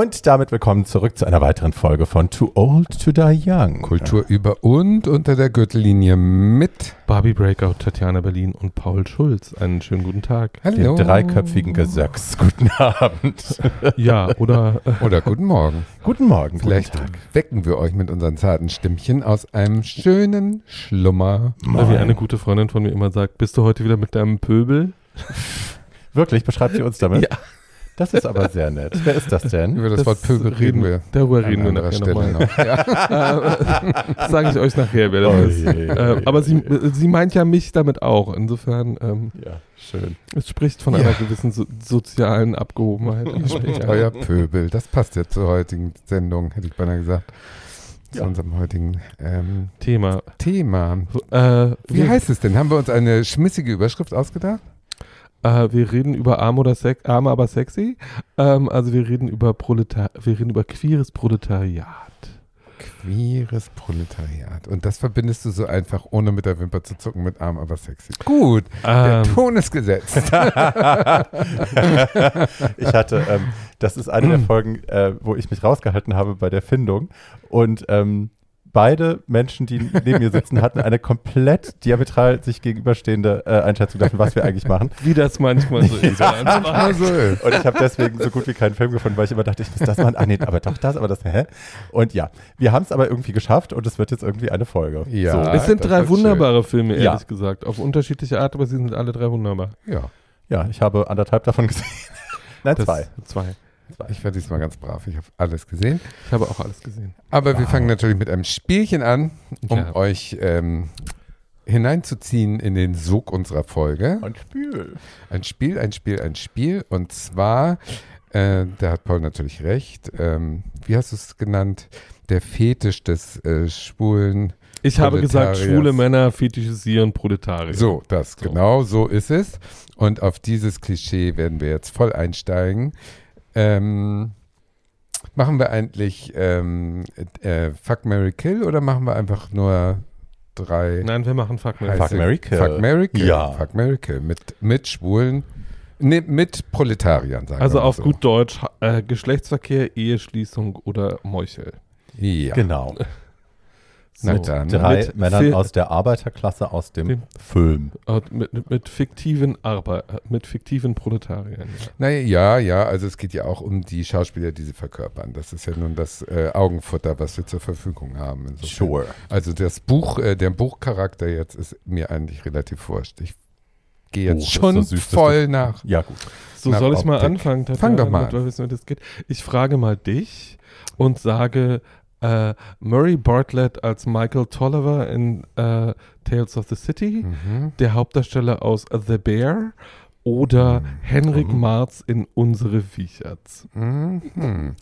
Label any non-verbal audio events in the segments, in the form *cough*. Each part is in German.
Und damit willkommen zurück zu einer weiteren Folge von Too Old to Die Young. Kultur über und unter der Gürtellinie mit Barbie Breakout, Tatjana Berlin und Paul Schulz. Einen schönen guten Tag. Dem dreiköpfigen Gesöcks. Guten Abend. *laughs* Ja, oder äh, oder guten Morgen. Guten Morgen. Vielleicht guten Tag. wecken wir euch mit unseren zarten Stimmchen aus einem schönen Schlummer. wie eine gute Freundin von mir immer sagt, bist du heute wieder mit deinem Pöbel? Wirklich, beschreibt sie uns damit? Ja. Das ist aber sehr nett. Wer ist das denn? Über das, Wort Pöbel reden wir. Darüber an reden wir anderer nachher Stelle noch. Ja. *laughs* Sage ich euch nachher, wer das Oh ist. je, Äh, oh aber je. sie, sie meint ja mich damit auch. Insofern, ähm, Ja, schön. es spricht von einer gewissen so, sozialen Abgehobenheit. *laughs* Euer Pöbel. Das passt ja zur heutigen Sendung, hätte ich beinahe gesagt. Zu Ja. unserem heutigen ähm, Thema. Thema. Äh, Wie heißt es denn? Haben wir uns eine schmissige Überschrift ausgedacht? Äh, wir reden über arm oder sex, arm aber sexy. Ähm, also wir reden über Proletar wir reden über queeres Proletariat. Queeres Proletariat. Und das verbindest du so einfach, ohne mit der Wimper zu zucken, mit arm, aber sexy. Gut, der Ähm, Ton ist gesetzt. *laughs* ich hatte, ähm, das ist eine der *clears throat* Folgen, äh, wo ich mich rausgehalten habe bei der Findung. Und ähm, beide Menschen, die neben mir sitzen, hatten eine komplett diametral sich gegenüberstehende äh, Einschätzung davon, was wir eigentlich machen. wie das manchmal so ist. Manchmal so ist. Und ich habe deswegen so gut wie keinen Film gefunden, weil ich immer dachte, ich muss das machen. Ah, nee, aber doch das, aber das, hä? Und ja, wir haben es aber irgendwie geschafft und es wird jetzt irgendwie eine Folge. Ja. So. es sind drei wunderbare Filme, Ja. ehrlich gesagt. Auf unterschiedliche Art, aber sie sind alle drei wunderbar. Ja, Ja, ich habe anderthalb davon gesehen. *laughs* Nein, Das- zwei. Zwei. Ich war diesmal ganz brav. Ich habe alles gesehen. Ich habe auch alles gesehen. Aber wir fangen natürlich mit einem Spielchen an, um Ja. euch ähm, hineinzuziehen in den Sog unserer Folge. Und Spül. Ein Spiel, ein Spiel, ein Spiel. Und zwar, äh, da hat Paul natürlich recht, ähm, wie hast du es genannt? Der Fetisch des äh, schwulen. Ich habe gesagt, schwule Männer fetischisieren Proletarier. So, das, So. genau so ist es. Und auf dieses Klischee werden wir jetzt voll einsteigen. Ähm, machen wir eigentlich ähm, äh, Fuck, Mary Kill oder machen wir einfach nur drei Nein, wir machen Fuck Mary. Fuck, Marry, Kill. Fuck, Mary Kill. Ja. Fuck, Mary Kill. Mit, mit Schwulen, nee, mit Proletariern, sagen Also wir mal auf so. gut Deutsch, äh, Geschlechtsverkehr, Eheschließung oder Meuchel. Ja. Genau. Na So. dann. Drei Mit Männern Fil- aus der Arbeiterklasse aus dem Dem- Film. Mit, mit fiktiven Arbeit, mit fiktiven Proletariern. Ja. Naja, ja, ja, also es geht ja auch um die Schauspieler, die sie verkörpern. Das ist ja nun das äh, Augenfutter, was wir zur Verfügung haben. Insofern. Sure. Also das Buch, äh, der Buchcharakter jetzt ist mir eigentlich relativ wurscht. Ich gehe jetzt ist schon so süß, voll du- nach. Ja, gut. So Nach soll ich mal Optik. anfangen, Tatjana, Fang doch mal damit wir wissen, wie das geht. Ich frage mal dich und sage äh, Murray Bartlett als Michael Tolliver in äh, Tales of the City, Mhm. der Hauptdarsteller aus The Bear oder Mhm. Henrik. Marz in Unsere Viecherts. Mhm.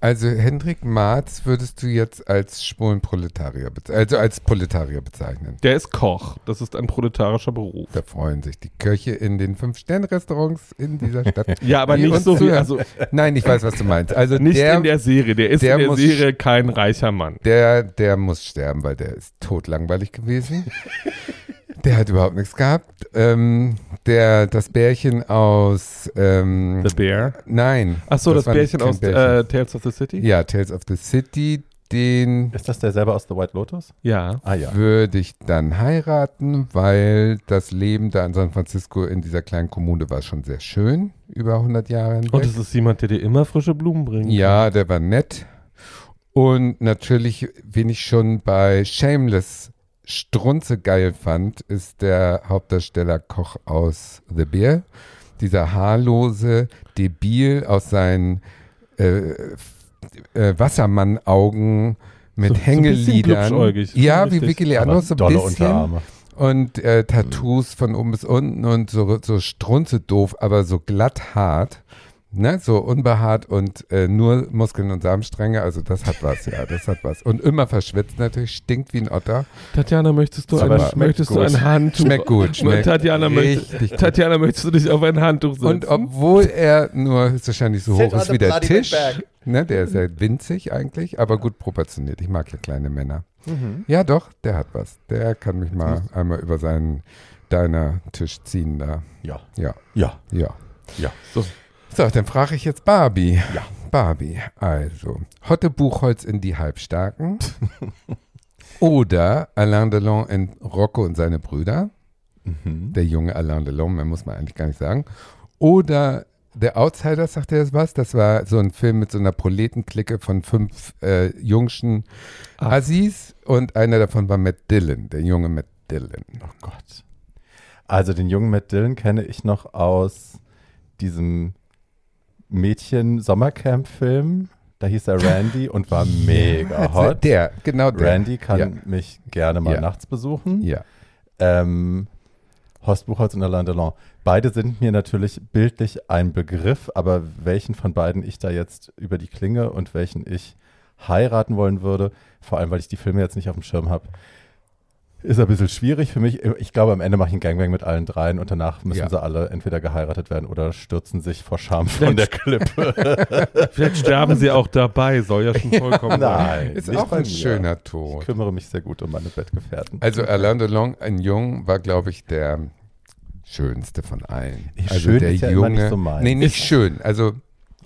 Also Hendrik Marz würdest du jetzt als schwulen Proletarier, bez- also als Proletarier bezeichnen. Der ist Koch. Das ist ein proletarischer Beruf. Da freuen sich die Köche in den Fünf-Sterne-Restaurants in dieser Stadt. *laughs* Ja, aber nicht so wie, also Nein, ich weiß, was du meinst. Also nicht der, in der Serie. Der ist der in der muss- Serie kein reicher Mann. Der, der muss sterben, weil der ist totlangweilig gewesen. *laughs* der hat überhaupt nichts gehabt. Ähm, der, das Bärchen aus, ähm, The Bear. nein. Ach so, das, nicht Bärchen aus Bärchen. Äh, Tales of the City? ja, Tales of the City, den Ist das der selber aus The White Lotus? Ja. Ah ja. würde ich dann heiraten, weil das Leben da in San Francisco in dieser kleinen Kommune war schon sehr schön, über 100 Jahre hinweg. Und es ist jemand, der dir immer frische Blumen bringt. Ja, der war nett. Und natürlich, wen ich schon bei Shameless Strunze geil fand, ist der Hauptdarsteller Koch aus The Bear. Dieser haarlose Debil aus seinen äh, äh, Wassermann-Augen mit So- so Hängeliedern. glubschäugig, ja, richtig. wie Vicky Aber Leandros so ein bisschen. Unterarme. Und äh, Tattoos von oben bis unten und so, so strunze doof, aber so glatt hart. Ne, so unbehaart und äh, nur Muskeln und Samenstränge, also das hat was, ja, das hat was. Und immer verschwitzt natürlich, stinkt wie ein Otter. Tatjana, möchtest du, Aber ein, möchtest du ein Handtuch? Schmeckt gut, schmeckt Tatjana, möchte, gut. Tatjana, möchtest du dich auf ein Handtuch setzen? Und obwohl er nur höchstwahrscheinlich so Sit hoch ist wie der Tisch, ne, der ist ja winzig eigentlich, aber gut proportioniert. Ich mag ja kleine Männer. Mhm. Ja, doch, der hat was. Der kann mich mal einmal über seinen deiner Tisch ziehen da. Ja. Ja, Ja. ja. Ja. So. So, dann frage ich jetzt Barbie. Ja. Barbie. Also, Hotte Buchholz in Die Halbstarken. *laughs* Oder Alain Delon in Rocco und seine Brüder. Mhm. Der junge Alain Delon, mehr muss man eigentlich gar nicht sagen. Oder der Outsider, sagt er das was? Das war so ein Film mit so einer Proletenklicke von fünf äh, jungschen Ach. Assis und einer davon war Matt Dillon, der junge Matt Dillon. Oh Gott. Also den jungen Matt Dillon kenne ich noch aus diesem Mädchen-Sommercamp-Film. Da hieß er Randy und war *laughs* mega Ja, hot. Der, genau der. Randy kann Ja. mich gerne mal Ja. nachts besuchen. Ja. Ähm, Horst Buchholz und Alain Delon. Beide sind mir natürlich bildlich ein Begriff, aber welchen von beiden ich da jetzt über die Klinge und welchen ich heiraten wollen würde, vor allem weil ich die Filme jetzt nicht auf dem Schirm habe, ist ein bisschen schwierig für mich. Ich glaube, am Ende mache ich einen Gangbang mit allen dreien und danach müssen Ja. sie alle entweder geheiratet werden oder stürzen sich vor Scham von der Klippe. *laughs* Vielleicht sterben sie auch dabei, soll ja schon vollkommen sein. Nein, Ist nicht auch ein mir. schöner Ich Tod. kümmere mich sehr gut um meine Bettgefährten. Also Alain Delon, ein Jung, war, glaube ich, der schönste von allen. Ich- also schön der ist ja immer nicht so. Nee, nicht schön. Also,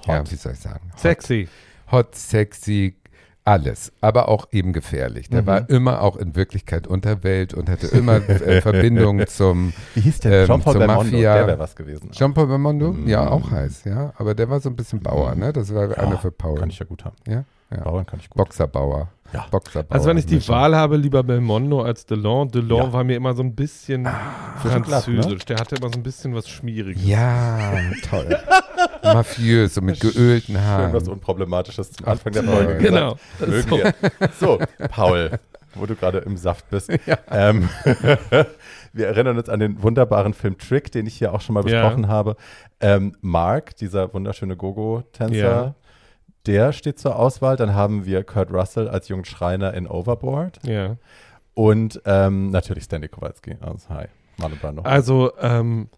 ja, Hot. wie soll ich sagen? Hot, Sexy. hot sexy, alles. Aber auch eben gefährlich. Der Mhm. war immer auch in Wirklichkeit Unterwelt und hatte immer äh, *laughs* Verbindungen zum Wie hieß der? ähm, Jean-Paul zur Belmondo, Mafia. der wäre was gewesen. Jean-Paul Belmondo? Mhm. Ja, auch heiß, ja. Aber der war so ein bisschen Bauer, ne? Das war einer für Paul. Kann ich ja gut haben. ja, ja. Bauern kann ich gut. Boxerbauer. Ja. Boxerbauer. Also wenn ich die Mischung. Wahl habe, lieber Belmondo als Delon. Delon Ja. war mir immer so ein bisschen Frisch glatt, ne? französisch. Der hatte immer so ein bisschen was Schmieriges. Ja, toll. Mafiös, so mit geölten Schön Haaren. was Unproblematisches zum Anfang der. Folge. Genau. Mögen So. wir. So, Paul, wo du gerade im Saft bist. *laughs* Ähm, *laughs* wir erinnern uns an den wunderbaren Film Trick, den ich hier auch schon mal Ja. besprochen habe. Ähm, Mark, dieser wunderschöne Gogo-Tänzer, Ja. Der steht zur Auswahl. Dann haben wir Kurt Russell als jungen Schreiner in Overboard. Ja. Und ähm, natürlich Stanley Kowalski. Also, hi, Marlon Brando. Also, ähm,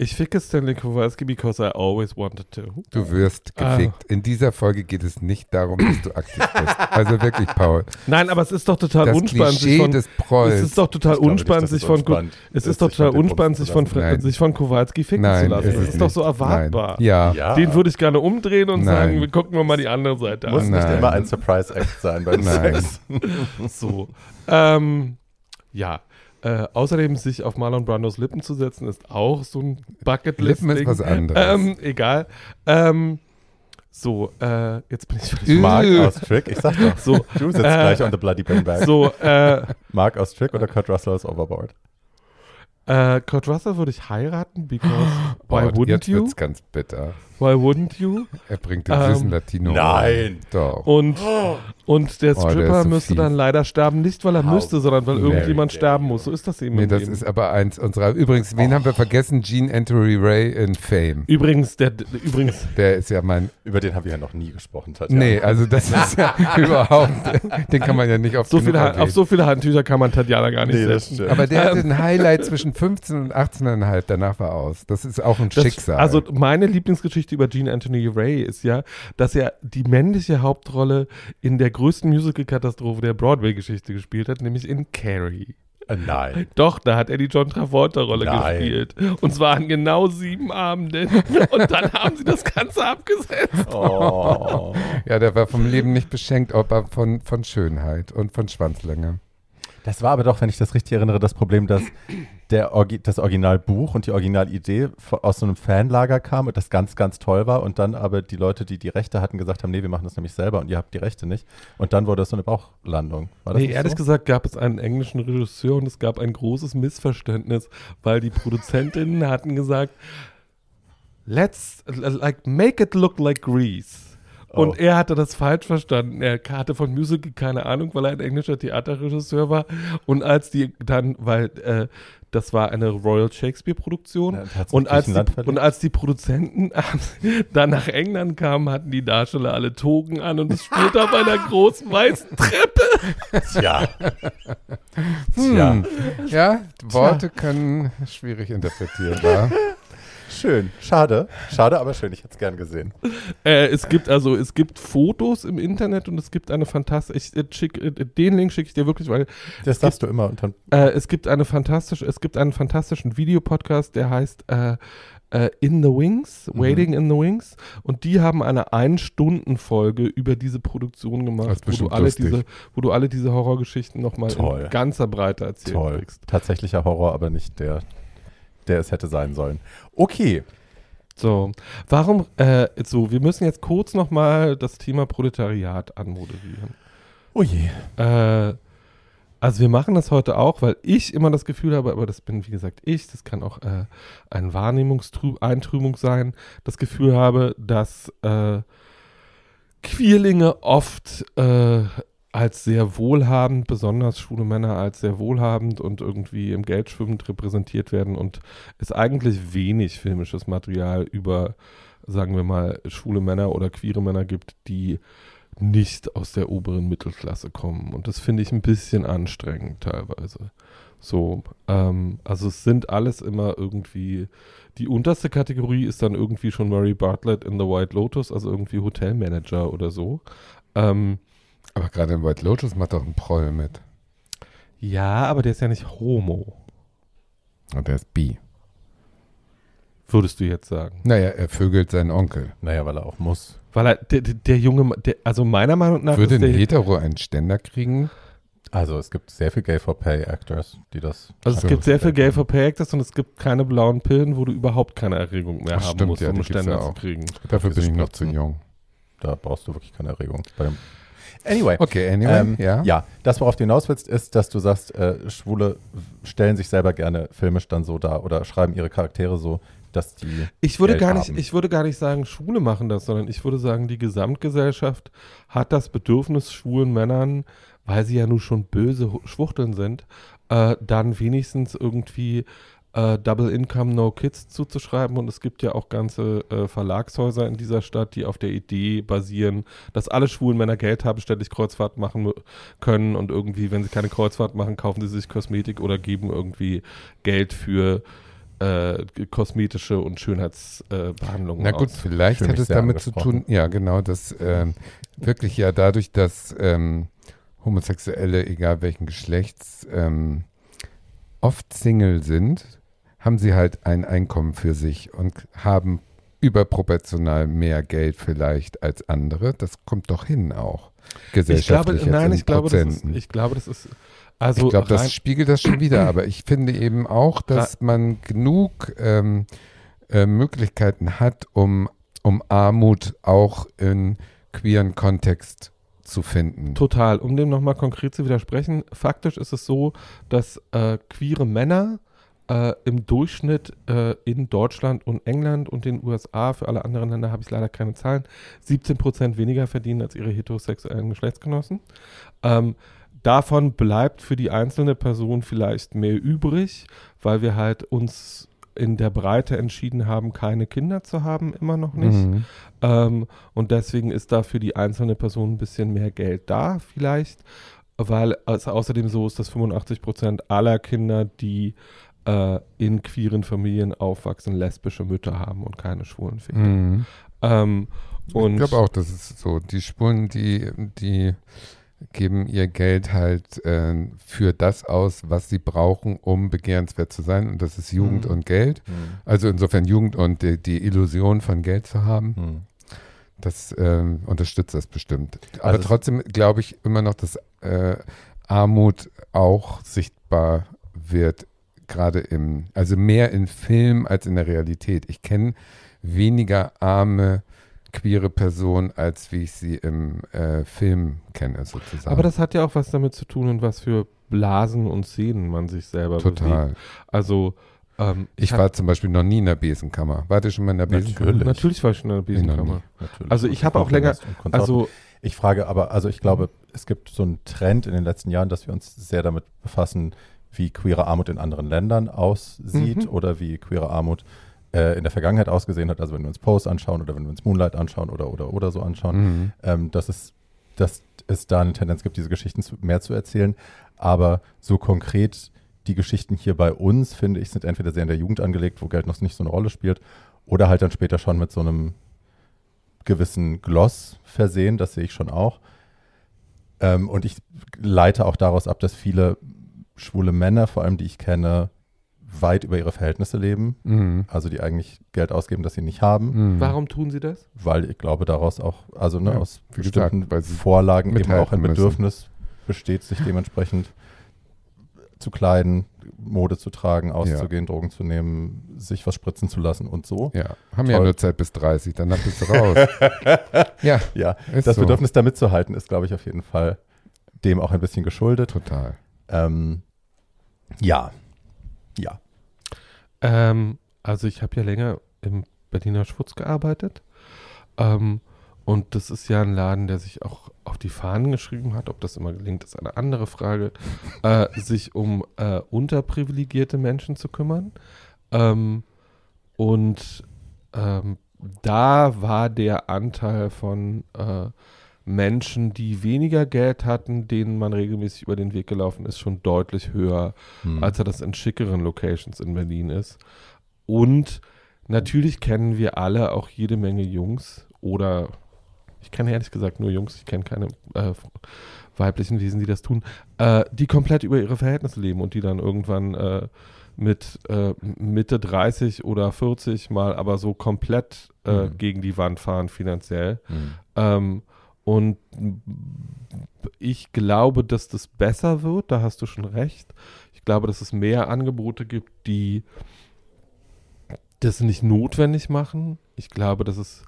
ich ficke Stanley Kowalski because I always wanted to. Du wirst Ah. gefickt. In dieser Folge geht es nicht darum, dass du aktiv bist. *laughs* Also wirklich, Paul. Nein, aber es ist doch total Das unspannend, sich Klischee von, des es ist doch total unspannend, nicht, sich es von unspannend es ist, doch sich total unspannend, sich von, lassen. sich von Kowalski ficken Nein, zu lassen. ist Das es ist doch nicht. so erwartbar. Nein. Ja. Ja. Den würde ich gerne umdrehen und Nein. sagen, wir gucken wir mal die andere Seite Muss an. nicht Nein. immer ein Surprise-Act sein beim Nein. Sex. *laughs* So. Ähm, ja. Äh, außerdem sich auf Marlon Brandos Lippen zu setzen, ist auch so ein bucketlist Lippen ist was anderes. Ähm, egal. Ähm, so, äh, jetzt bin ich völlig Ü- Mark Äh. aus Trick, ich sag doch. so. Du sitzt Äh, gleich on the bloody bang bang. So, äh, Mark aus Trick oder Kurt Russell aus Overboard? äh, Kurt Russell würde ich heiraten, because *gasps* why Oh, wouldn't jetzt you? wird's ganz bitter. Why wouldn't you? Er bringt den Ähm, süßen Latino. nein. Doch. Und, und der Oh, der Stripper ist so müsste fies. dann leider sterben, nicht weil er How müsste, sondern weil irgendjemand sterben muss. So ist das eben Nee, im das Leben. ist aber eins unserer. Übrigens, wen haben wir vergessen? Gene Anthony Ray in Fame. Übrigens, der, d- übrigens, Der ist ja mein. Über den haben wir ja noch nie gesprochen, Tatjana. Nee, also das *laughs* ist ja überhaupt. Den kann man ja nicht auf so viele, Hand- auf so viele Handtücher kann man Tatjana gar nicht Nee, setzen. Aber der hatte ein Highlight zwischen 15 und 18,5. Danach war aus. Das ist auch ein Das- Schicksal. Also meine Lieblingsgeschichte über Gene Anthony Ray ist ja, dass er die männliche Hauptrolle in der größten Musical-Katastrophe der Broadway-Geschichte gespielt hat, nämlich in Carrie. Äh, nein. Doch, da hat er die John Travolta-Rolle gespielt. Und zwar an genau sieben Abenden. *laughs* Und dann haben sie das Ganze abgesetzt. Oh. ja, der war vom Leben nicht beschenkt, aber von, von Schönheit und von Schwanzlänge. Das war aber doch, wenn ich das richtig erinnere, das Problem, dass der Orgi das Originalbuch und die Originalidee aus so einem Fanlager kam und das ganz, ganz toll war und dann aber die Leute, die die Rechte hatten, gesagt haben, nee, wir machen das nämlich selber und ihr habt die Rechte nicht. Und dann wurde das so eine Bauchlandung. War das Nee, ehrlich so? gesagt gab es einen englischen Regisseur und es gab ein großes Missverständnis, weil die Produzentinnen *laughs* hatten gesagt, let's like make it look like. Und Oh. er hatte das falsch verstanden. Er hatte von Musical keine Ahnung, weil er ein englischer Theaterregisseur war. Und als die dann, weil äh, das war eine Royal Shakespeare-Produktion. Ja, und als die, und als die Produzenten *laughs* dann nach England kamen, hatten die Darsteller alle Togen an und es spielte auf einer *laughs* großen weißen Treppe. Tja. Hm. Tja. Ja, Worte können schwierig interpretiert war. Schön. Schade. Schade, aber schön. Ich hätte es gern gesehen. Äh, es gibt also, es gibt Fotos im Internet und es gibt eine fantastische, ich, äh, schick, äh, den Link schicke ich dir wirklich, weil Das darfst du immer. Und dann, äh, es gibt eine fantastische, es gibt einen fantastischen Videopodcast, der heißt äh, äh, In the Wings, Mhm. Waiting in the Wings. Und die haben eine Ein-Stunden-Folge über diese Produktion gemacht, wo du, alle lustig. diese, wo du alle diese Horrorgeschichten nochmal in ganzer Breite erzählt Toll. kriegst. Tatsächlicher Horror, aber nicht der, der es hätte sein sollen. Okay. So, warum, äh, so, wir müssen jetzt kurz nochmal das Thema Proletariat anmoderieren. Oh je. Äh, also wir machen das heute auch, weil ich immer das Gefühl habe, aber das bin wie gesagt ich, das kann auch äh, eine Wahrnehmungstrübung sein, das Gefühl habe, dass äh, Queerlinge oft äh, als sehr wohlhabend, besonders schwule Männer als sehr wohlhabend und irgendwie im Geld schwimmend repräsentiert werden und es eigentlich wenig filmisches Material über, sagen wir mal, schwule Männer oder queere Männer gibt, die nicht aus der oberen Mittelklasse kommen. Und das finde ich ein bisschen anstrengend teilweise. So, ähm, also es sind alles immer irgendwie, die unterste Kategorie ist dann irgendwie schon Murray Bartlett in The White Lotus, also irgendwie Hotelmanager oder so. Ähm, Aber gerade in White Lotus macht doch ein Proll mit. ja, aber der ist ja nicht homo, Und der ist bi. würdest du jetzt sagen. Naja, er vögelt seinen Onkel. Naja, weil er auch muss. Weil er, der, der, junge, der, also meiner Meinung nach Würde ist ein der, Hetero einen Ständer kriegen? Also es gibt sehr viel Gay for Pay Actors, die das. also es gibt sehr viel Gay for Pay Actors und es gibt keine blauen Pillen, wo du überhaupt keine Erregung mehr Ach, haben stimmt, musst, ja, um einen Ständer ja zu auch. kriegen. Dafür bin ich noch zu jung. Da brauchst du wirklich keine Erregung. Bei dem anyway. Okay, anyway, Ähm, ja. ja, das, worauf du hinaus willst, ist, dass du sagst, äh, Schwule stellen sich selber gerne filmisch dann so dar oder schreiben ihre Charaktere so, dass die. Ich würde Geld gar nicht, haben. ich würde gar nicht sagen, Schwule machen das, sondern ich würde sagen, die Gesamtgesellschaft hat das Bedürfnis, schwulen Männern, weil sie ja nun schon böse Schwuchteln sind, äh, dann wenigstens irgendwie äh, Double Income No Kids zuzuschreiben. Und es gibt ja auch ganze äh, Verlagshäuser in dieser Stadt, die auf der Idee basieren, dass alle schwulen Männer Geld haben, ständig Kreuzfahrt machen können und irgendwie, wenn sie keine Kreuzfahrt machen, kaufen sie sich Kosmetik oder geben irgendwie Geld für äh, kosmetische und Schönheitsbehandlungen. Äh, Na gut, aus. vielleicht hat es damit zu tun, ja genau, dass ähm, wirklich ja dadurch, dass ähm, Homosexuelle, egal welchen Geschlechts, ähm, oft Single sind, haben sie halt ein Einkommen für sich und haben überproportional mehr Geld vielleicht als andere. Das kommt doch hin auch. Ich glaube, Gesellschaftlich nein, in ich glaube, das ist, ich glaube, das ist, also ich glaube, das spiegelt das schon wieder, aber ich finde eben auch, dass man genug ähm, äh, Möglichkeiten hat, um, um Armut auch in queeren Kontext zu finden. Total. Um dem nochmal konkret zu widersprechen, faktisch ist es so, dass äh, queere Männer äh, im Durchschnitt äh, in Deutschland und England und den USA, für alle anderen Länder habe ich leider keine Zahlen, 17 Prozent weniger verdienen als ihre heterosexuellen Geschlechtsgenossen. Ähm, davon bleibt für die einzelne Person vielleicht mehr übrig, weil wir halt uns in der Breite entschieden haben, keine Kinder zu haben, immer noch nicht. Mhm. Ähm, und deswegen ist da für die einzelne Person ein bisschen mehr Geld da, vielleicht, weil es außerdem so ist, dass 85 Prozent aller Kinder, die äh, in queeren Familien aufwachsen, lesbische Mütter haben und keine schwulen Väter. Mhm. Ähm, und ich glaube auch, das ist so. Die Spuren, die, die geben ihr Geld halt äh, für das aus, was sie brauchen, um begehrenswert zu sein. Und das ist Jugend Mhm. und Geld. Hm, Also insofern Jugend und die, die Illusion von Geld zu haben. hm. Das ähm, unterstützt das bestimmt. Aber Also trotzdem glaube ich immer noch, dass äh, Armut auch sichtbar wird, gerade im, also mehr in Film als in der Realität. Ich kenne weniger arme queere Personen, als wie ich sie im äh, Film kenne, sozusagen. aber das hat ja auch was damit zu tun, in was für Blasen und Szenen man sich selber total. bewegt. Also ähm, Ich hab- war zum Beispiel noch nie in der Besenkammer. Wart ihr schon mal in der Besenkammer? Natürlich. natürlich war ich schon in der Ich Besenkammer. Natürlich. Also ich habe auch länger, also Ich frage aber, also ich glaube, es gibt so einen Trend in den letzten Jahren, dass wir uns sehr damit befassen, wie queere Armut in anderen Ländern aussieht Mhm. oder wie queere Armut äh, in der Vergangenheit ausgesehen hat. Also wenn wir uns Pose anschauen oder wenn wir uns Moonlight anschauen oder oder oder so anschauen, Mhm. ähm, dass, es, dass es da eine Tendenz gibt, diese Geschichten zu, mehr zu erzählen. Aber so konkret die Geschichten hier bei uns, finde ich, sind entweder sehr in der Jugend angelegt, wo Geld noch nicht so eine Rolle spielt, oder halt dann später schon mit so einem gewissen Gloss versehen, das sehe ich schon auch. Ähm, und ich leite auch daraus ab, dass viele schwule Männer, vor allem die ich kenne, weit über ihre Verhältnisse leben, Mhm. also die eigentlich Geld ausgeben, das sie nicht haben, Mhm. Warum tun sie das? weil ich glaube daraus auch, also ne, Ja, aus bestimmten gesagt, Vorlagen eben auch ein müssen. Bedürfnis besteht, sich dementsprechend zu kleiden, Mode zu tragen, auszugehen, Drogen zu nehmen, sich was spritzen zu lassen und so. Ja, haben ja Toll. nur Zeit bis 30, danach bist du raus. *laughs* ja, Ja, das so. Bedürfnis da mitzuhalten ist, glaube ich, auf jeden Fall dem auch ein bisschen geschuldet. Total. Ähm, ja, ja. Ähm, also ich habe ja länger im Berliner Schwutz gearbeitet. Ähm, und das ist ja ein Laden, der sich auch auf die Fahnen geschrieben hat. Ob das immer gelingt, ist eine andere Frage. *laughs* äh, sich um äh, unterprivilegierte Menschen zu kümmern. Ähm, und ähm, da war der Anteil von äh, Menschen, die weniger Geld hatten, denen man regelmäßig über den Weg gelaufen ist, schon deutlich höher Hm. als er das in schickeren Locations in Berlin ist. Und natürlich kennen wir alle auch jede Menge Jungs oder ich kenne ehrlich gesagt nur Jungs, ich kenne keine äh, weiblichen Wesen, die das tun, äh, die komplett über ihre Verhältnisse leben und die dann irgendwann äh, mit äh, Mitte 30 oder 40 mal aber so komplett äh, Mhm. gegen die Wand fahren finanziell. Hm. Ähm, und ich glaube, dass das besser wird, da hast du schon recht. Ich glaube, dass es mehr Angebote gibt, die das nicht notwendig machen. Ich glaube, dass es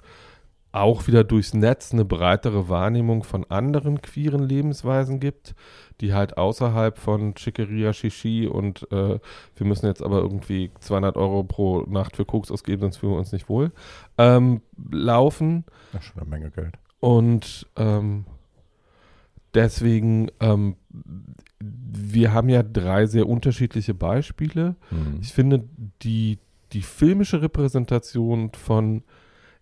auch wieder durchs Netz eine breitere Wahrnehmung von anderen queeren Lebensweisen gibt, die halt außerhalb von Chicoria, Shishi und äh, wir müssen jetzt aber irgendwie 200 Euro pro Nacht für Koks ausgeben, sonst fühlen wir uns nicht wohl, ähm, laufen. Ja, schon eine Menge Geld. Und ähm, deswegen, ähm, wir haben ja drei sehr unterschiedliche Beispiele. Hm. Ich finde, die, die filmische Repräsentation von,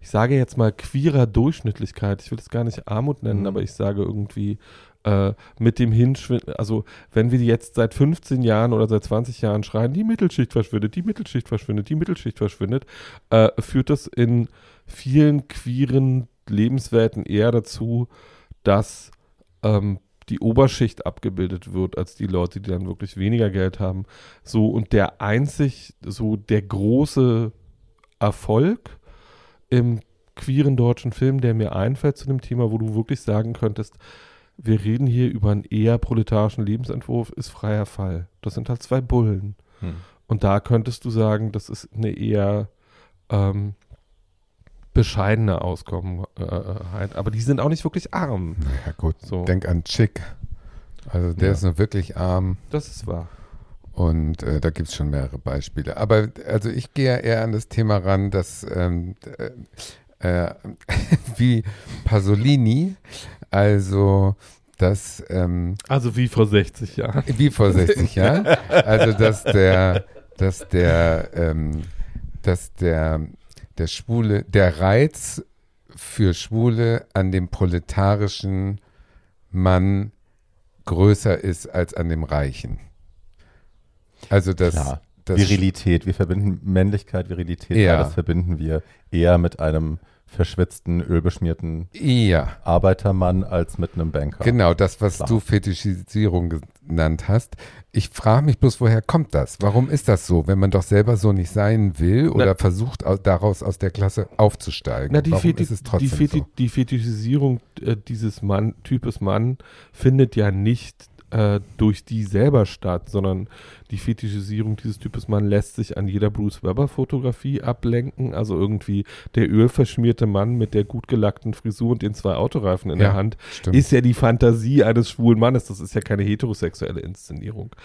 ich sage jetzt mal queerer Durchschnittlichkeit, ich will es gar nicht Armut nennen, Mhm. aber ich sage irgendwie äh, mit dem Hinschwinden, also wenn wir jetzt seit 15 Jahren oder seit 20 Jahren schreien, die Mittelschicht verschwindet, die Mittelschicht verschwindet, die Mittelschicht verschwindet, äh, führt das in vielen queeren Lebenswelten eher dazu, dass ähm, die Oberschicht abgebildet wird als die Leute, die dann wirklich weniger Geld haben. So und der einzig, so der große Erfolg im queeren deutschen Film, der mir einfällt zu dem Thema, wo du wirklich sagen könntest, wir reden hier über einen eher proletarischen Lebensentwurf, ist freier Fall. Das sind halt zwei Bullen. Hm. Und da könntest du sagen, das ist eine eher ähm, bescheidene Auskommenheit. Aber die sind auch nicht wirklich arm. Ja gut, So. denk an Chick. Also der Ja. ist nur wirklich arm Das ist wahr. und äh, da gibt es schon mehrere Beispiele. Aber also ich gehe ja eher an das Thema ran, dass ähm, äh, äh, *laughs* wie Pasolini, also das ähm, Also wie vor 60 Jahren. Wie vor 60 Jahren. *laughs* Also, dass der, dass der, ähm, dass der, der Schwule, der Reiz für Schwule an dem proletarischen Mann größer ist als an dem Reichen. Also, dass, Klar. das Virilität, wir verbinden Männlichkeit, Virilität, Ja. das verbinden wir eher mit einem verschwitzten, ölbeschmierten ja, Arbeitermann als mit einem Banker. genau, das, was Klar. du Fetischisierung genannt hast. Ich frage mich bloß, woher kommt das? Warum ist das so, wenn man doch selber so nicht sein will oder versucht, au- daraus aus der Klasse aufzusteigen? Na, die, Warum Feti ist es die, trotzdem Feti so? die Fetischisierung äh, dieses Mann, Types Mann findet ja nicht äh, durch die selber statt, sondern die Fetischisierung dieses Types Mann lässt sich an jeder Bruce Weber Fotografie ablenken. Also irgendwie der ölverschmierte Mann mit der gut gelackten Frisur und den zwei Autoreifen in Ja, der Hand Stimmt. ist ja die Fantasie eines schwulen Mannes. Das ist ja keine heterosexuelle Inszenierung.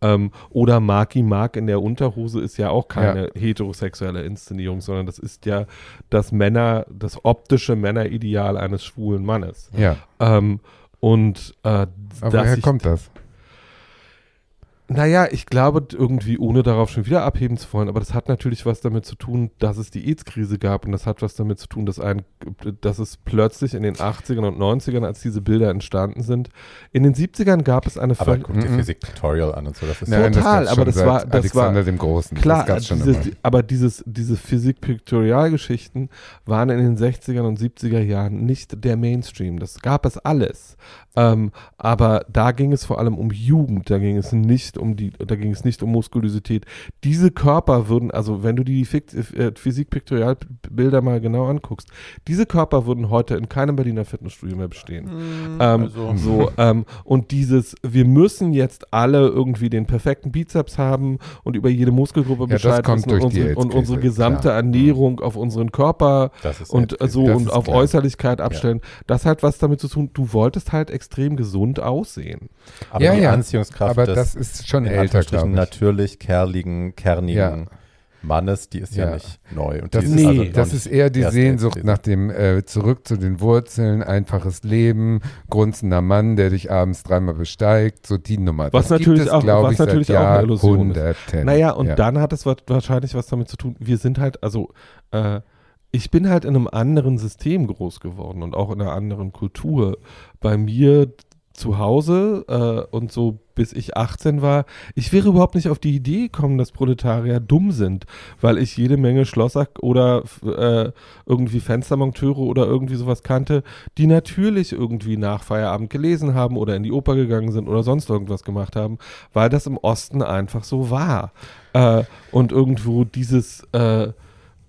Ähm, oder Marky Mark in der Unterhose ist ja auch keine heterosexuelle Inszenierung, sondern das ist ja das Männer, das optische Männerideal eines schwulen Mannes. ja, Ähm, und äh, aber woher kommt das? Naja, ich glaube irgendwie, ohne darauf schon wieder abheben zu wollen, aber das hat natürlich was damit zu tun, dass es die AIDS-Krise gab und das hat was damit zu tun, dass, ein, dass es plötzlich in den 80ern und 90ern, als diese Bilder entstanden sind, in den 70ern gab es eine Aber guck dir Mhm. Physik-Tutorial an und so. Das ist Nein, Total, gab's aber das war- das Alexander war- dem Großen. Klar, das gab's schon diese, immer. aber dieses, diese Physik-Piktorialgeschichten waren in den 60er und 70er Jahren nicht der Mainstream. Das gab es alles. Ähm, aber da ging es vor allem um Jugend. Da ging es nicht nicht um die, da ging es nicht um Muskulosität. Diese Körper würden, also wenn du die Fik äh, Physik-Piktorialbilder mal genau anguckst, diese Körper würden heute in keinem Berliner Fitnessstudio mehr bestehen. Mm, ähm, also- so, ähm, und dieses, wir müssen jetzt alle irgendwie den perfekten Bizeps haben und über jede Muskelgruppe Bescheid wissen und, unsere, und unsere gesamte klar. Ernährung auf unseren Körper und so Das und auf klar. Äußerlichkeit abstellen. Das hat was damit zu tun, du wolltest halt extrem gesund aussehen. Aber Ja, die ja. Anziehungskraft Aber das ist schon in älter, glaube ich. natürlich kerligen, kernigen Ja. Mannes, die ist ja, Ja. nicht neu. Und Das, ist, Nee. also das ist eher die Sehnsucht nach dem äh, Zurück zu den Wurzeln, einfaches Leben, grunzender Mann, der dich abends dreimal besteigt, so die Nummer. Was das natürlich gibt es, auch- glaube was ich, seit natürlich auch eine Illusion ist. Naja, und ja. dann hat es wa- wahrscheinlich was damit zu tun, wir sind halt, also äh, ich bin halt in einem anderen System groß geworden und auch in einer anderen Kultur. Bei mir zu Hause äh, und so bis ich 18 war, ich wäre überhaupt nicht auf die Idee gekommen, dass Proletarier dumm sind, weil ich jede Menge Schlosser oder äh, irgendwie Fenstermonteure oder irgendwie sowas kannte, die natürlich irgendwie nach Feierabend gelesen haben oder in die Oper gegangen sind oder sonst irgendwas gemacht haben, weil das im Osten einfach so war. Äh, und irgendwo dieses, äh,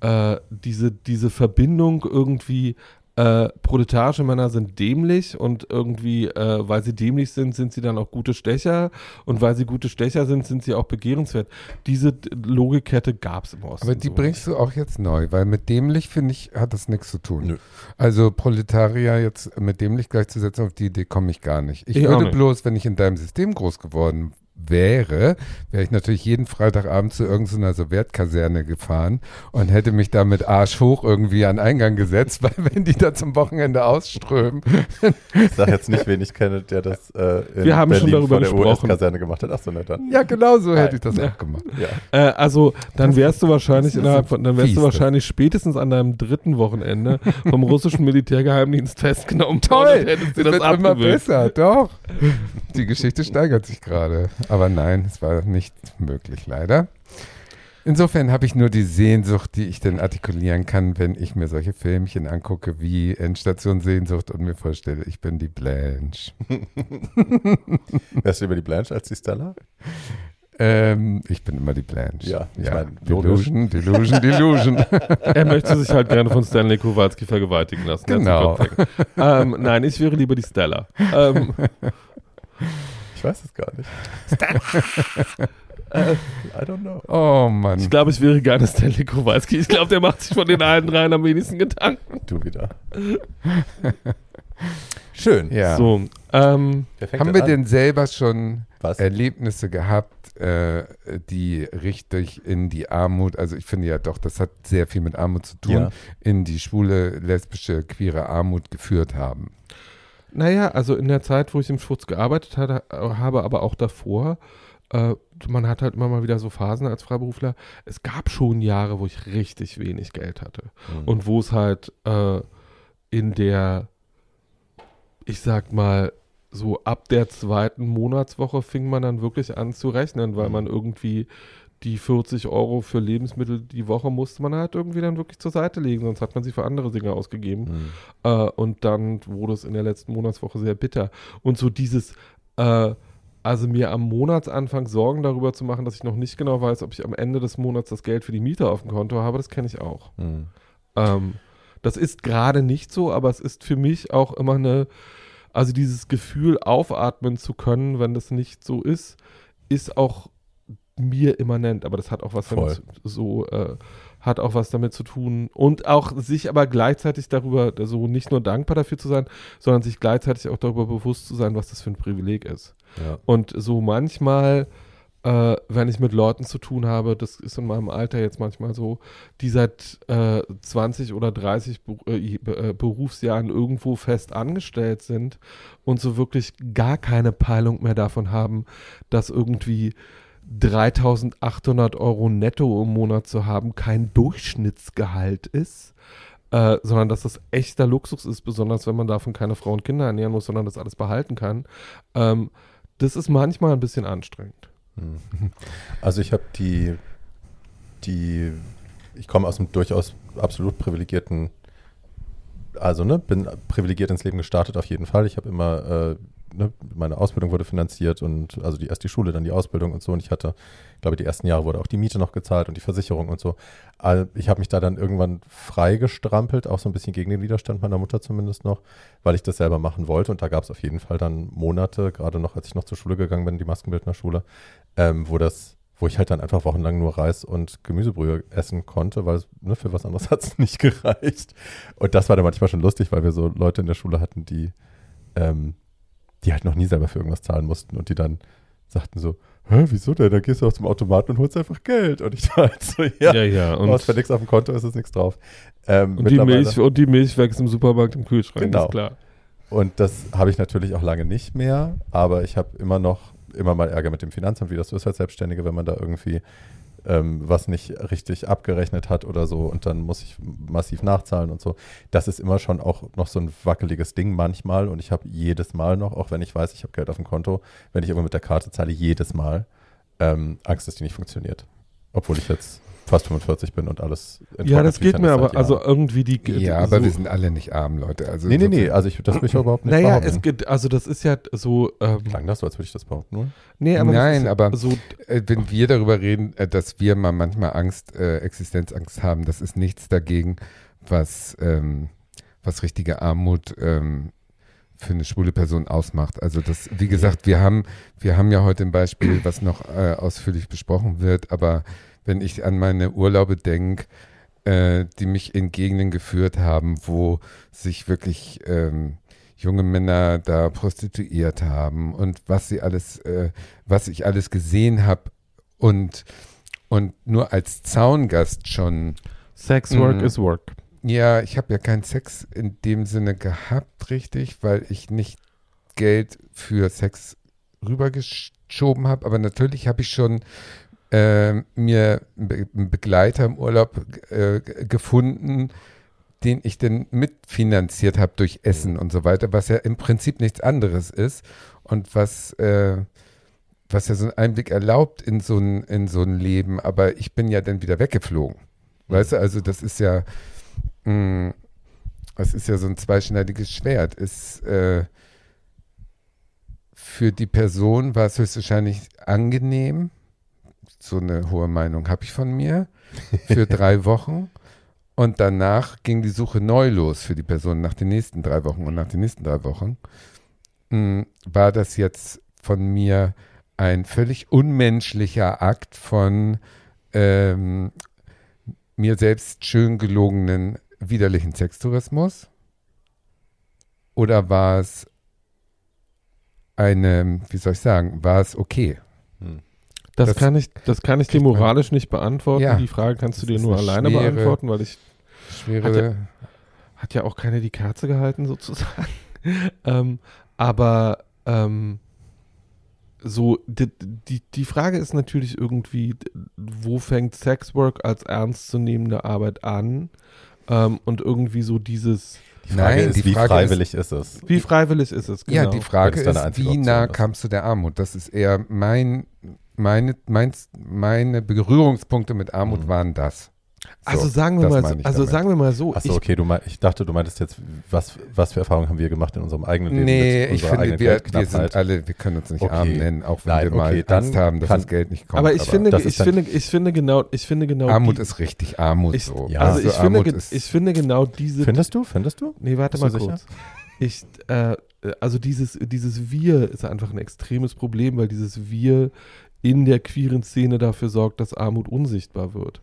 äh, diese, diese Verbindung irgendwie, äh, proletarische Männer sind dämlich und irgendwie, äh, weil sie dämlich sind, sind sie dann auch gute Stecher und weil sie gute Stecher sind, sind sie auch begehrenswert. Diese Logikkette gab es im Osten. Aber die so bringst du auch jetzt neu, weil mit dämlich, finde ich, hat das nichts zu tun. Nö. Also Proletarier jetzt mit dämlich gleichzusetzen, auf die Idee komme ich gar nicht. Ich Ich würde nicht. bloß, wenn ich in deinem System groß geworden wäre, wäre ich natürlich jeden Freitagabend zu irgendeiner Sowjetkaserne gefahren und hätte mich da mit Arsch hoch irgendwie an Eingang gesetzt, *laughs* weil wenn die da zum Wochenende ausströmen, Ich sage jetzt nicht, wen ich kenne, der das äh, in Wir haben schon Berlin darüber vor der. US-Kaserne gemacht hat. Achso, na dann. ja genau so hätte ich das Ja. auch gemacht. Ja. Äh, also dann wärst du wahrscheinlich innerhalb von, dann wärst fies, du wahrscheinlich spätestens an deinem dritten Wochenende vom *laughs* russischen Militärgeheimdienst festgenommen worden Toll, das das wird immer abgewöhnt. besser, doch. Die Geschichte steigert sich gerade. Aber nein, es war nicht möglich, leider. Insofern habe ich nur die Sehnsucht, die ich dann artikulieren kann, wenn ich mir solche Filmchen angucke wie Endstation Sehnsucht und mir vorstelle, ich bin die Blanche. Wärst du über die Blanche als die Stella? Ähm, ich bin immer die Blanche. Ja, ich ja. mein. Delusion, Delusion, Delusion. *laughs* Er möchte sich halt gerne von Stanley Kowalski vergewaltigen lassen. Genau. Ähm, nein, ich wäre lieber die Stella. Ähm, weiß es gar nicht. äh, *laughs* I don't know. Oh Mann. ich glaube, ich wäre gerne Stanley Kowalski. Ich glaube, der macht sich von den allen dreien am wenigsten Gedanken. Du wieder. *laughs* Schön. ja. So, ähm, Haben wir an? denn selber schon Was? Erlebnisse gehabt, äh, die richtig in die Armut, also ich finde ja doch, das hat sehr viel mit Armut zu tun, Ja. in die schwule, lesbische, queere Armut geführt haben. Naja, also in der Zeit, wo ich im Schutz gearbeitet hatte, habe, aber auch davor, äh, man hat halt immer mal wieder so Phasen als Freiberufler. Es gab schon Jahre, wo ich richtig wenig Geld hatte. Mhm. Und wo es halt äh, in der, ich sag mal, so ab der zweiten Monatswoche fing man dann wirklich an zu rechnen, weil Mhm. man irgendwie die 40 Euro für Lebensmittel die Woche musste man halt irgendwie dann wirklich zur Seite legen, sonst hat man sie für andere Dinge ausgegeben. Mhm. Äh, und dann wurde es in der letzten Monatswoche sehr bitter. Und so dieses, äh, also mir am Monatsanfang Sorgen darüber zu machen, dass ich noch nicht genau weiß, ob ich am Ende des Monats das Geld für die Miete auf dem Konto habe, das kenne ich auch. Mhm. Ähm, das ist gerade nicht so, aber es ist für mich auch immer eine, also dieses Gefühl, aufatmen zu können, wenn das nicht so ist, ist auch mir immanent. Aber das hat auch was damit Voll. zu, so, äh, hat auch was damit zu tun und auch sich aber gleichzeitig darüber, so nicht nur dankbar dafür zu sein, sondern sich gleichzeitig auch darüber bewusst zu sein, was das für ein Privileg ist. Ja. Und so manchmal, äh, wenn ich mit Leuten zu tun habe, das ist in meinem Alter jetzt manchmal so, die seit äh, 20 oder 30 Be äh, Be- äh, Berufsjahren irgendwo fest angestellt sind und so wirklich gar keine Peilung mehr davon haben, dass irgendwie 3800 Euro netto im Monat zu haben kein Durchschnittsgehalt ist. Äh, sondern dass das echter Luxus ist, besonders wenn man davon keine Frau und Kinder ernähren muss, sondern das alles behalten kann. Ähm, das ist manchmal ein bisschen anstrengend. Mhm. Also ich habe die, die, ich komme aus einem durchaus absolut privilegierten also ne, bin privilegiert ins Leben gestartet auf jeden Fall. Ich habe immer, äh, ne, meine Ausbildung wurde finanziert und also die, erst die Schule, dann die Ausbildung und so. Und ich hatte, glaube die ersten Jahre wurde auch die Miete noch gezahlt und die Versicherung und so. Also ich habe mich da dann irgendwann freigestrampelt, auch so ein bisschen gegen den Widerstand meiner Mutter zumindest noch, weil ich das selber machen wollte. Und da gab es auf jeden Fall dann Monate, gerade noch, als ich noch zur Schule gegangen bin, die Maskenbildnerschule, ähm, wo das wo ich halt dann einfach wochenlang nur Reis und Gemüsebrühe essen konnte, weil es, ne, für was anderes *laughs* hat es nicht gereicht. Und das war dann manchmal schon lustig, weil wir so Leute in der Schule hatten, die, ähm, die halt noch nie selber für irgendwas zahlen mussten und die dann sagten so, Hä, wieso denn? Da gehst du auch zum Automaten und holst einfach Geld. Und ich *laughs* halt so, ja, Ja, ja. Und, du hast für nichts auf dem Konto, ist es nichts drauf. Ähm, und, die Milch, und die Milch wächst im Supermarkt im Kühlschrank, Genau. ist klar. Und das habe ich natürlich auch lange nicht mehr, aber ich habe immer noch, immer mal Ärger mit dem Finanzamt, wie das so ist als Selbstständige, wenn man da irgendwie ähm, was nicht richtig abgerechnet hat oder so und dann muss ich massiv nachzahlen und so. Das ist immer schon auch noch so ein wackeliges Ding manchmal und ich habe jedes Mal noch, auch wenn ich weiß, ich habe Geld auf dem Konto, wenn ich irgendwo mit der Karte zahle, jedes Mal ähm, Angst, dass die nicht funktioniert. Obwohl ich jetzt fast 45 bin und alles Ja, das geht mir aber, seit also Jahren. irgendwie die. Ja, aber so, wir sind alle nicht arm, Leute. Also Nee, nee, nee, also ich, das will ich überhaupt nicht Naja, behaupten. es geht, also das ist ja so. Ähm, Klang das so, als würde ich das behaupten, nur? nee, aber Nein, aber- so. Äh, wenn wir darüber reden, äh, dass wir mal manchmal Angst, äh, Existenzangst haben, das ist nichts dagegen, was, ähm, was richtige Armut ähm, für eine schwule Person ausmacht. Also das, wie gesagt, wir haben, wir haben ja heute ein Beispiel, was noch äh, ausführlich besprochen wird, aber wenn ich an meine Urlaube denke, äh, die mich in Gegenden geführt haben, wo sich wirklich ähm, junge Männer da prostituiert haben und was sie alles, äh, was ich alles gesehen habe und und nur als Zaungast schon. Sex work Mhm. is work. Ja, ich habe ja keinen Sex in dem Sinne gehabt, richtig, weil ich nicht Geld für Sex rübergeschoben habe. Aber natürlich habe ich schon äh, mir einen Be- einen Begleiter im Urlaub äh, gefunden, den ich dann mitfinanziert habe durch Essen und so weiter, was ja im Prinzip nichts anderes ist und was, äh, was ja so einen Einblick erlaubt in so ein, in so ein Leben. Aber ich bin ja dann wieder weggeflogen. Weißt du, also das ist ja, mh, das ist ja so ein zweischneidiges Schwert. Ist, äh, für die Person war es höchstwahrscheinlich angenehm. So eine hohe Meinung habe ich von mir. Für *laughs* drei Wochen. Und danach ging die Suche neu los für die Person nach den nächsten drei Wochen. Und nach den nächsten drei Wochen mh, war das jetzt von mir ein völlig unmenschlicher Akt von ähm, mir selbst schön gelogenen widerlichen Sextourismus? Oder war es eine, wie soll ich sagen, war es okay? Das, Das kann ich, das kann ich dir moralisch nicht beantworten. Ja. Die Frage kannst du dir ist nur eine alleine schwere- beantworten, weil ich Schwere. Hat er- hat ja auch keiner die Kerze gehalten, *laughs* sozusagen. ähm, aber ähm, so, die, die, die Frage ist natürlich irgendwie, wo fängt Sexwork als ernstzunehmende Arbeit an? Ähm, und irgendwie so dieses, Die Frage Nein, ist, die wie Frage freiwillig ist, es? wie freiwillig ist es? Genau. Ja, die Frage ist, wie nah ist. kamst du der Armut? Das ist eher mein, meine, meins, meine Berührungspunkte mit Armut Mhm. waren das. So, also sagen wir mal, so, also damit. sagen wir mal so, Achso, ich, okay, du mein, ich dachte, du meintest jetzt, was, was für Erfahrungen haben wir gemacht in unserem eigenen Leben? Nee, mit ich finde, wir, wir sind alle, wir können uns nicht Okay. arm nennen, auch wenn Nein, wir mal okay, dann Angst haben, dass kann- das Geld nicht kommt. aber ich finde, das ich finde, ich finde genau, ich finde genau, Armut die, ist richtig Armut ich, so. Ja. also Also ich finde, Armut ge- ist, ich finde genau diese Findest du? Findest du? Nee, warte mal sicher? kurz. Ich, äh, also dieses, dieses Wir ist einfach ein extremes Problem, weil dieses Wir in der queeren Szene dafür sorgt, dass Armut unsichtbar wird.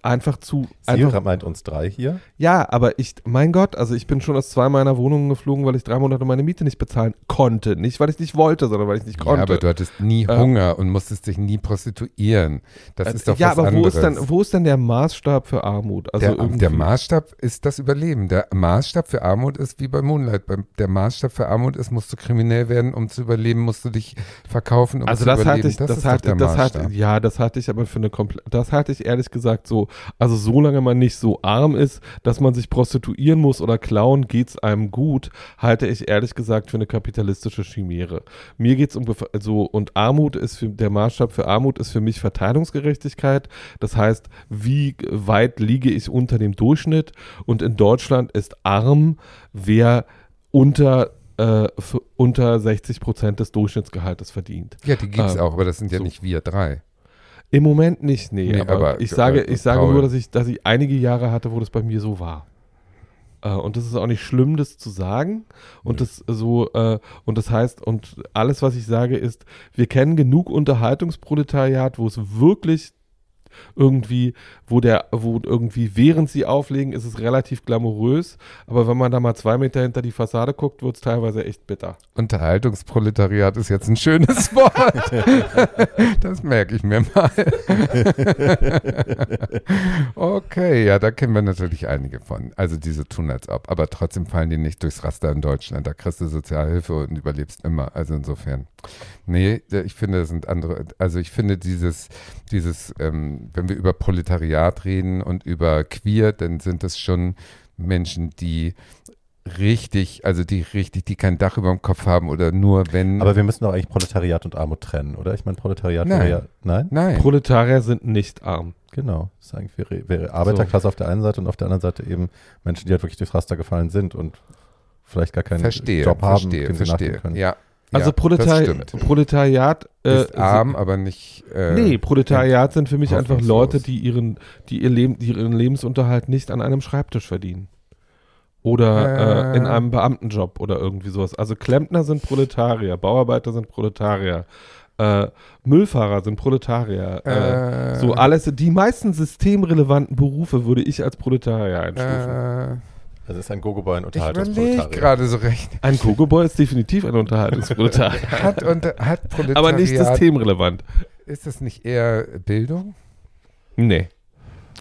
Einfach zu, einfach, Sira meint uns drei hier. ja, aber ich, mein Gott, also ich bin schon aus zwei meiner Wohnungen geflogen, weil ich drei Monate meine Miete nicht bezahlen konnte. Nicht, weil ich nicht wollte, sondern weil ich nicht ja, konnte. aber du hattest nie Äh, Hunger und musstest dich nie prostituieren. Das Äh, ist doch ja, was aber wo anderes. ist, dann, wo ist denn der Maßstab für Armut? Also der, der Maßstab ist das Überleben. Der Maßstab für Armut ist wie bei Moonlight. Der Maßstab für Armut ist, musst du kriminell werden, um zu überleben, musst du dich verkaufen, um Also zu das überleben. hatte ich, das, ist hatte, der das Maßstab. hatte, ja, das hatte ich aber für eine komplett, das hatte ich ehrlich gesagt So, also solange man nicht so arm ist, dass man sich prostituieren muss oder klauen, geht's einem gut, halte ich ehrlich gesagt für eine kapitalistische Chimäre. Mir geht's um Bef- so und Armut ist für der Maßstab für Armut ist für mich Verteilungsgerechtigkeit. Das heißt, wie weit liege ich unter dem Durchschnitt? Und in Deutschland ist arm, wer unter äh, unter 60 Prozent des Durchschnittsgehaltes verdient. Ja, die gibt's Ähm, auch, aber das sind ja so. nicht wir drei. Im Moment nicht, nee. Nee, aber, aber, ich sage, äh, ich sage Paul. nur, dass ich, dass ich einige Jahre hatte, wo das bei mir so war. Äh, und das ist auch nicht schlimm, das zu sagen. Und das so, äh, und das heißt, und alles, was ich sage, ist, wir kennen genug Unterhaltungsproletariat, wo es wirklich irgendwie, wo der, wo irgendwie, während sie auflegen, ist es relativ glamourös. Aber wenn man da mal zwei Meter hinter die Fassade guckt, wird es teilweise echt bitter. Unterhaltungsproletariat ist jetzt ein schönes *laughs* Wort. das merke ich mir mal. okay, ja, da kennen wir natürlich einige von. Also diese tun als ob. Aber trotzdem fallen die nicht durchs Raster in Deutschland. Da kriegst du Sozialhilfe und überlebst immer. Also insofern. Nee, ich finde, das sind andere. Also ich finde dieses, dieses, ähm, wenn wir über Proletariat reden und über Queer, dann sind das schon Menschen, die richtig, also die richtig, die kein Dach über dem Kopf haben oder nur wenn. Aber wir müssen doch eigentlich Proletariat und Armut trennen, oder? Ich meine, Proletariat Nein. wäre ja. Nein? Nein. Proletarier sind nicht arm. Genau. Das ist eigentlich wäre, wäre Arbeiterklasse auf der einen Seite und auf der anderen Seite eben Menschen, die halt wirklich durchs Raster gefallen sind und vielleicht gar keinen verstehe, Job haben, verstehe, dem sie verstehe. können. Ja. Also ja, Proletari. Proletariat äh, ist arm, aber nicht. Äh, Nee, Proletariat sind für mich einfach. Leute, die ihren, die ihr Leben, die ihren Lebensunterhalt nicht an einem Schreibtisch verdienen. Oder äh, in einem Beamtenjob oder irgendwie sowas. Also Klempner sind Proletarier, Bauarbeiter sind Proletarier, äh, Müllfahrer sind Proletarier. Äh, Äh, so alles, die meisten systemrelevanten Berufe würde ich als Proletarier einstufen. Das ist ein Gogo-Boy und ich überlege Unterhaltungsproletariat. gerade so recht. Ein Kogoboy ist definitiv ein Unterhaltungsproletarier. *laughs* Hat, unter, hat Proletariat. aber nicht systemrelevant. Ist das nicht eher Bildung? Nee.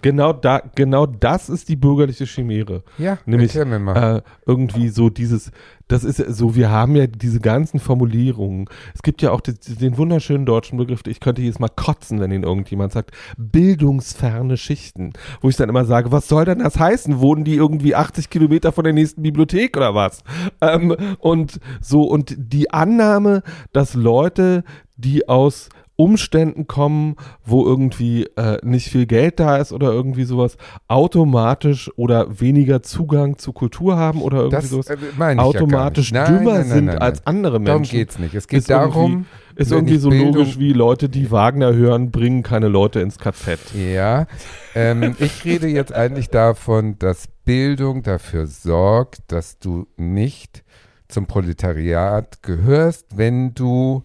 Genau, da, genau das ist die bürgerliche Chimäre. Ja, Nämlich. Äh, irgendwie so dieses, das ist so, wir haben ja diese ganzen Formulierungen. Es gibt ja auch die, den wunderschönen deutschen Begriff, ich könnte jetzt mal kotzen, wenn ihn irgendjemand sagt, bildungsferne Schichten. Wo ich dann immer sage, was soll denn das heißen? Wohnen die irgendwie 80 Kilometer von der nächsten Bibliothek oder was? Ähm, und so, und die Annahme, dass Leute, die aus Umständen kommen, wo irgendwie äh, nicht viel Geld da ist oder irgendwie sowas, automatisch oder weniger Zugang zu Kultur haben oder irgendwie das sowas, äh, automatisch ja. Nein, dümmer nein, nein, sind als andere Darum Menschen. geht's nicht. Es geht Ist darum, Ist irgendwie so Bildung- logisch wie Leute, die Wagner hören, bringen keine Leute ins KZ. Ja, ähm, ich rede jetzt eigentlich davon, dass Bildung dafür sorgt, dass du nicht zum Proletariat gehörst, wenn du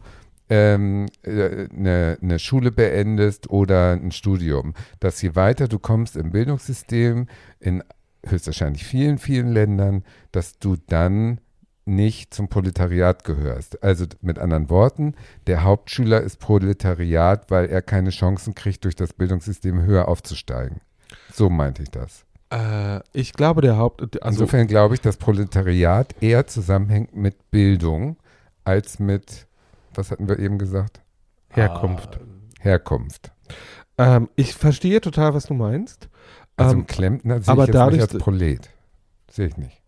eine äh, ne- ne Schule beendest oder ein Studium. Dass je weiter du kommst im Bildungssystem, in höchstwahrscheinlich vielen, vielen Ländern, dass du dann nicht zum Proletariat gehörst. Also mit anderen Worten, der Hauptschüler ist Proletariat, weil er keine Chancen kriegt, durch das Bildungssystem höher aufzusteigen. So meinte ich das. Äh, ich glaube, der Haupt. Also, Insofern glaube ich, dass Proletariat eher zusammenhängt mit Bildung als mit, was hatten wir eben gesagt? Herkunft. Herkunft. ähm, ich verstehe total, was du meinst. Also Ähm, Klempner sehe aber ich jetzt nicht als Prolet. Sehe ich nicht.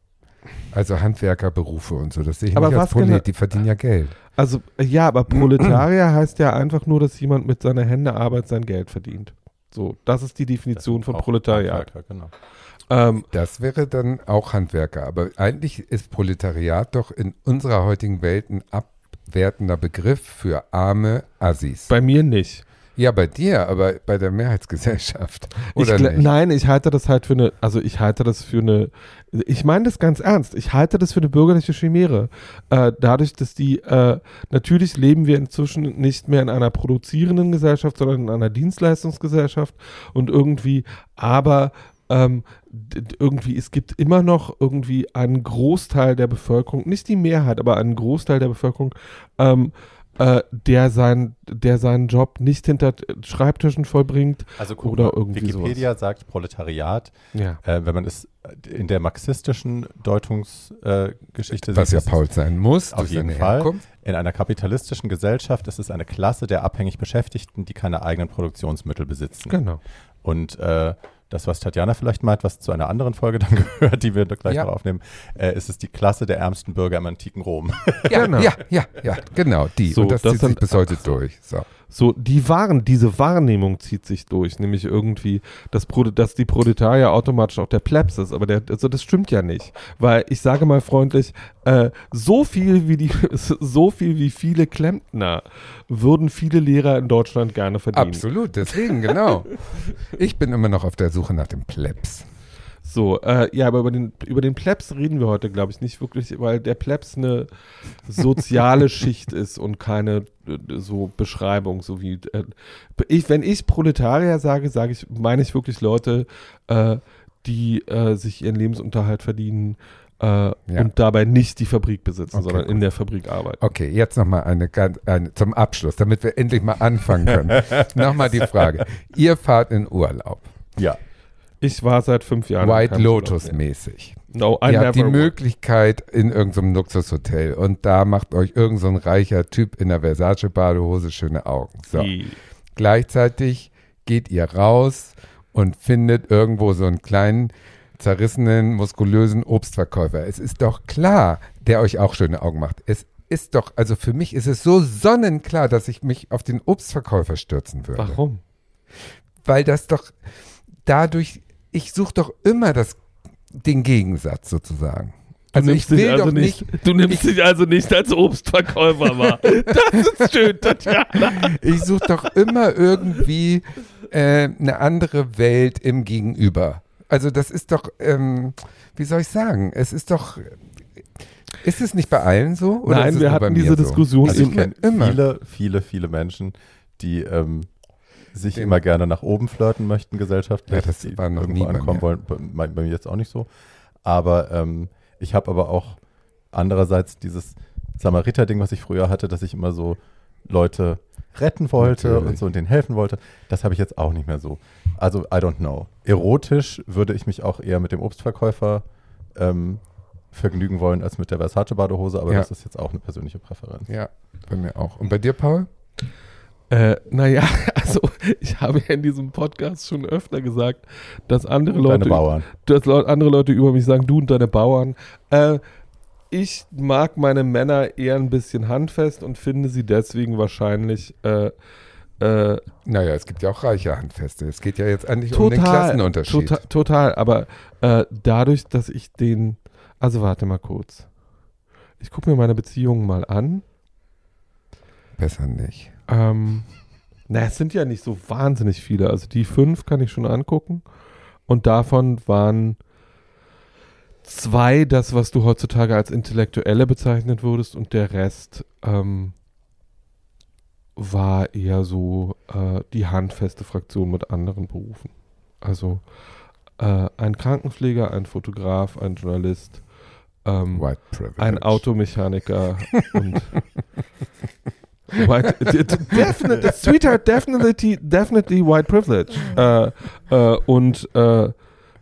Also Handwerkerberufe und so, das sehe ich Aber nicht als was genau- Prolet. Die verdienen ja Geld. Also, ja, aber Proletarier *clears throat* heißt ja einfach nur, dass jemand mit seiner Händearbeit sein Geld verdient. So, das ist die Definition von Proletariat. Genau. Ähm, Das wäre dann auch Handwerker. Aber eigentlich ist Proletariat doch in unserer heutigen Welt ein abwertender Begriff für arme Assis. bei mir nicht. Ja, bei dir, aber bei der Mehrheitsgesellschaft. Oder ich, nicht? Nein, ich halte das halt für eine, also ich halte das für eine, ich meine das ganz ernst, ich halte das für eine bürgerliche Chimäre. Äh, dadurch, dass die, äh, natürlich leben wir inzwischen nicht mehr in einer produzierenden Gesellschaft, sondern in einer Dienstleistungsgesellschaft und irgendwie, aber ähm, irgendwie, es gibt immer noch irgendwie einen Großteil der Bevölkerung, nicht die Mehrheit, aber einen Großteil der Bevölkerung, ähm, äh, der, sein, der seinen Job nicht hinter Schreibtischen vollbringt, Also guck Oder mal, irgendwie Wikipedia sagt Proletariat, Ja. äh, wenn man es in der marxistischen Deutungsgeschichte äh, Was ja Paul sein muss, Auf jeden Fall. Herkunft. In einer kapitalistischen Gesellschaft ist es eine Klasse der abhängig Beschäftigten, die keine eigenen Produktionsmittel besitzen. Genau. Und äh, das, was Tatjana vielleicht meint, was zu einer anderen Folge *laughs* dann gehört, die wir gleich Ja. noch aufnehmen, äh, ist es die Klasse der ärmsten Bürger im antiken Rom. Ja, Genau. ja, ja, ja, genau, die. So, und das, das zieht sich sind- bis heute durch. So. So, die Waren, diese Wahrnehmung zieht sich durch, nämlich irgendwie, dass, dass die Proletarier automatisch auch der Plebs ist, aber der, also das stimmt ja nicht, weil ich sage mal freundlich, äh, so viel wie die, *laughs* so viel wie viele Klempner würden viele Lehrer in Deutschland gerne verdienen. Absolut, deswegen, genau. Ich bin immer noch auf der Suche nach dem Plebs. So, äh, ja, aber über den, über den Plebs reden wir heute, glaube ich, nicht wirklich, weil der Plebs eine soziale *laughs* Schicht ist und keine äh, so Beschreibung, so wie äh, ich, wenn ich Proletarier sage, sage ich, meine ich wirklich Leute, äh, die äh, sich ihren Lebensunterhalt verdienen äh, und dabei nicht die Fabrik besitzen, Okay, sondern gut. in der Fabrik arbeiten. Okay, jetzt nochmal eine, ganz- eine zum Abschluss, damit wir endlich mal anfangen können. *laughs* nochmal die Frage. Ihr fahrt in Urlaub, ja. Ich war seit fünf Jahren. White keinem Lotus Urlaub mehr. mäßig. No, I Ihr habt die. Möglichkeit in irgendeinem Luxushotel und da macht euch irgendein so ein reicher Typ in der Versace-Badehose schöne Augen. So. Die- Gleichzeitig geht ihr raus und findet irgendwo so einen kleinen, zerrissenen, muskulösen Obstverkäufer. Es ist doch klar, der euch auch schöne Augen macht. Es ist doch, also für mich ist es so sonnenklar, dass ich mich auf den Obstverkäufer stürzen würde. Warum? Weil das doch dadurch, ich suche doch immer das, den Gegensatz sozusagen. Also ich dich will doch nicht, Du nimmst dich also nicht als Obstverkäufer wahr. *laughs* Das ist schön, Tatjana. ich suche doch immer irgendwie äh, eine andere Welt im Gegenüber. Also das ist doch, ähm, wie soll ich sagen, es ist doch, ist es nicht bei allen so? Oder ist Nein, es wir nur bei hatten mir diese so? Diskussion Also ich in, kenne immer. viele, viele, viele Menschen, die ähm, sich immer gerne nach oben flirten möchten gesellschaftlich. Ja, das war noch irgendwo nie bei ankommen mir. wollen. Bei, bei bei mir jetzt auch nicht so. Aber ähm, ich habe aber auch andererseits dieses Samariter-Ding, was ich früher hatte, dass ich immer so Leute retten wollte Natürlich. und so und denen helfen wollte. Das habe ich jetzt auch nicht mehr so. Also, I don't know. Erotisch würde ich mich auch eher mit dem Obstverkäufer ähm, vergnügen wollen als mit der Versace-Badehose, aber Ja. das ist jetzt auch eine persönliche Präferenz. Ja, bei mir auch. Und bei dir, Paul? Äh, naja, *laughs* also ich habe ja in diesem Podcast schon öfter gesagt, dass andere Leute, Bauern. dass andere Leute über mich sagen, du und deine Bauern. Äh, ich mag meine Männer eher ein bisschen handfest und finde sie deswegen wahrscheinlich äh, äh, Naja, es gibt ja auch reiche Handfeste. Es geht ja jetzt eigentlich um den total, Klassenunterschied. total, total. Aber äh, dadurch, dass ich den, also warte mal kurz. Ich gucke mir meine Beziehungen mal an. Besser nicht. Ähm, na, es sind ja nicht so wahnsinnig viele. Also die fünf kann ich schon angucken. Und davon waren zwei das, was du heutzutage als Intellektuelle bezeichnet würdest. Und der Rest ähm, war eher so äh, die handfeste Fraktion mit anderen Berufen. Also äh, ein Krankenpfleger, ein Fotograf, ein Journalist, ähm, ein Automechaniker und *laughs* white, *laughs* definitely, sweetheart, definitely, definitely white privilege. Äh, äh, und äh,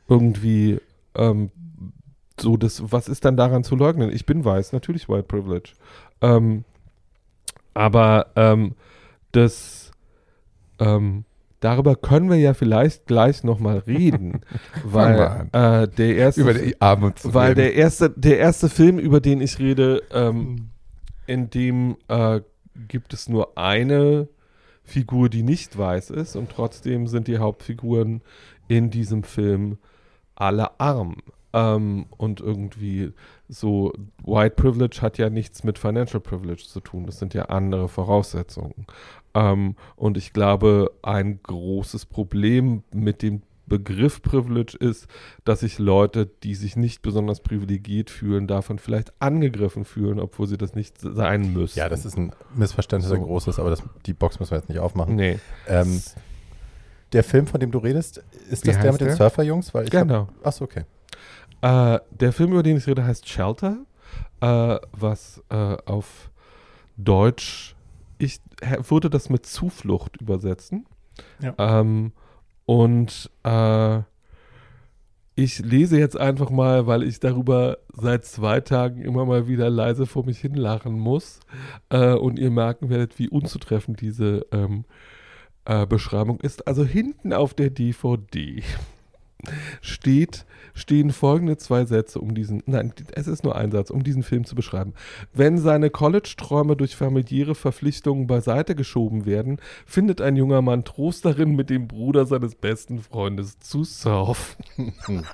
irgendwie ähm, so das, was ist dann daran zu leugnen? Ich bin weiß, natürlich white privilege. Ähm, aber ähm, das ähm, darüber können wir ja vielleicht gleich nochmal reden, *laughs* weil äh, der erste Über die Arme zu weil reden. der erste, der erste Film, über den ich rede, ähm, in dem äh, gibt es nur eine Figur, die nicht weiß ist und trotzdem sind die Hauptfiguren in diesem Film alle arm. Ähm, und irgendwie so, White Privilege hat ja nichts mit Financial Privilege zu tun. Das sind ja andere Voraussetzungen. Ähm, und ich glaube, ein großes Problem mit dem Begriff Privilege ist, dass sich Leute, die sich nicht besonders privilegiert fühlen, davon vielleicht angegriffen fühlen, obwohl sie das nicht sein müssen. Ja, das ist ein Missverständnis, ein So. großes, aber das, die Box müssen wir jetzt nicht aufmachen. Nee. Ähm, der Film, von dem du redest, ist Wie das der mit den der? Surferjungs? Weil ich hab- Genau. Achso, okay. Äh, der Film, über den ich rede, heißt Shelter, äh, was äh, auf Deutsch, ich würde das mit Zuflucht übersetzen. Ja. Ähm, und äh, ich lese jetzt einfach mal, weil ich darüber seit zwei Tagen immer mal wieder leise vor mich hin lachen muss. Äh, und ihr merken werdet, wie unzutreffend diese ähm, äh, Beschreibung ist also hinten auf der DVD steht, stehen folgende zwei Sätze, um diesen, nein, es ist nur ein Satz, um diesen Film zu beschreiben. Wenn seine College-Träume durch familiäre Verpflichtungen beiseite geschoben werden, findet ein junger Mann Trost darin, mit dem Bruder seines besten Freundes zu surfen. *laughs*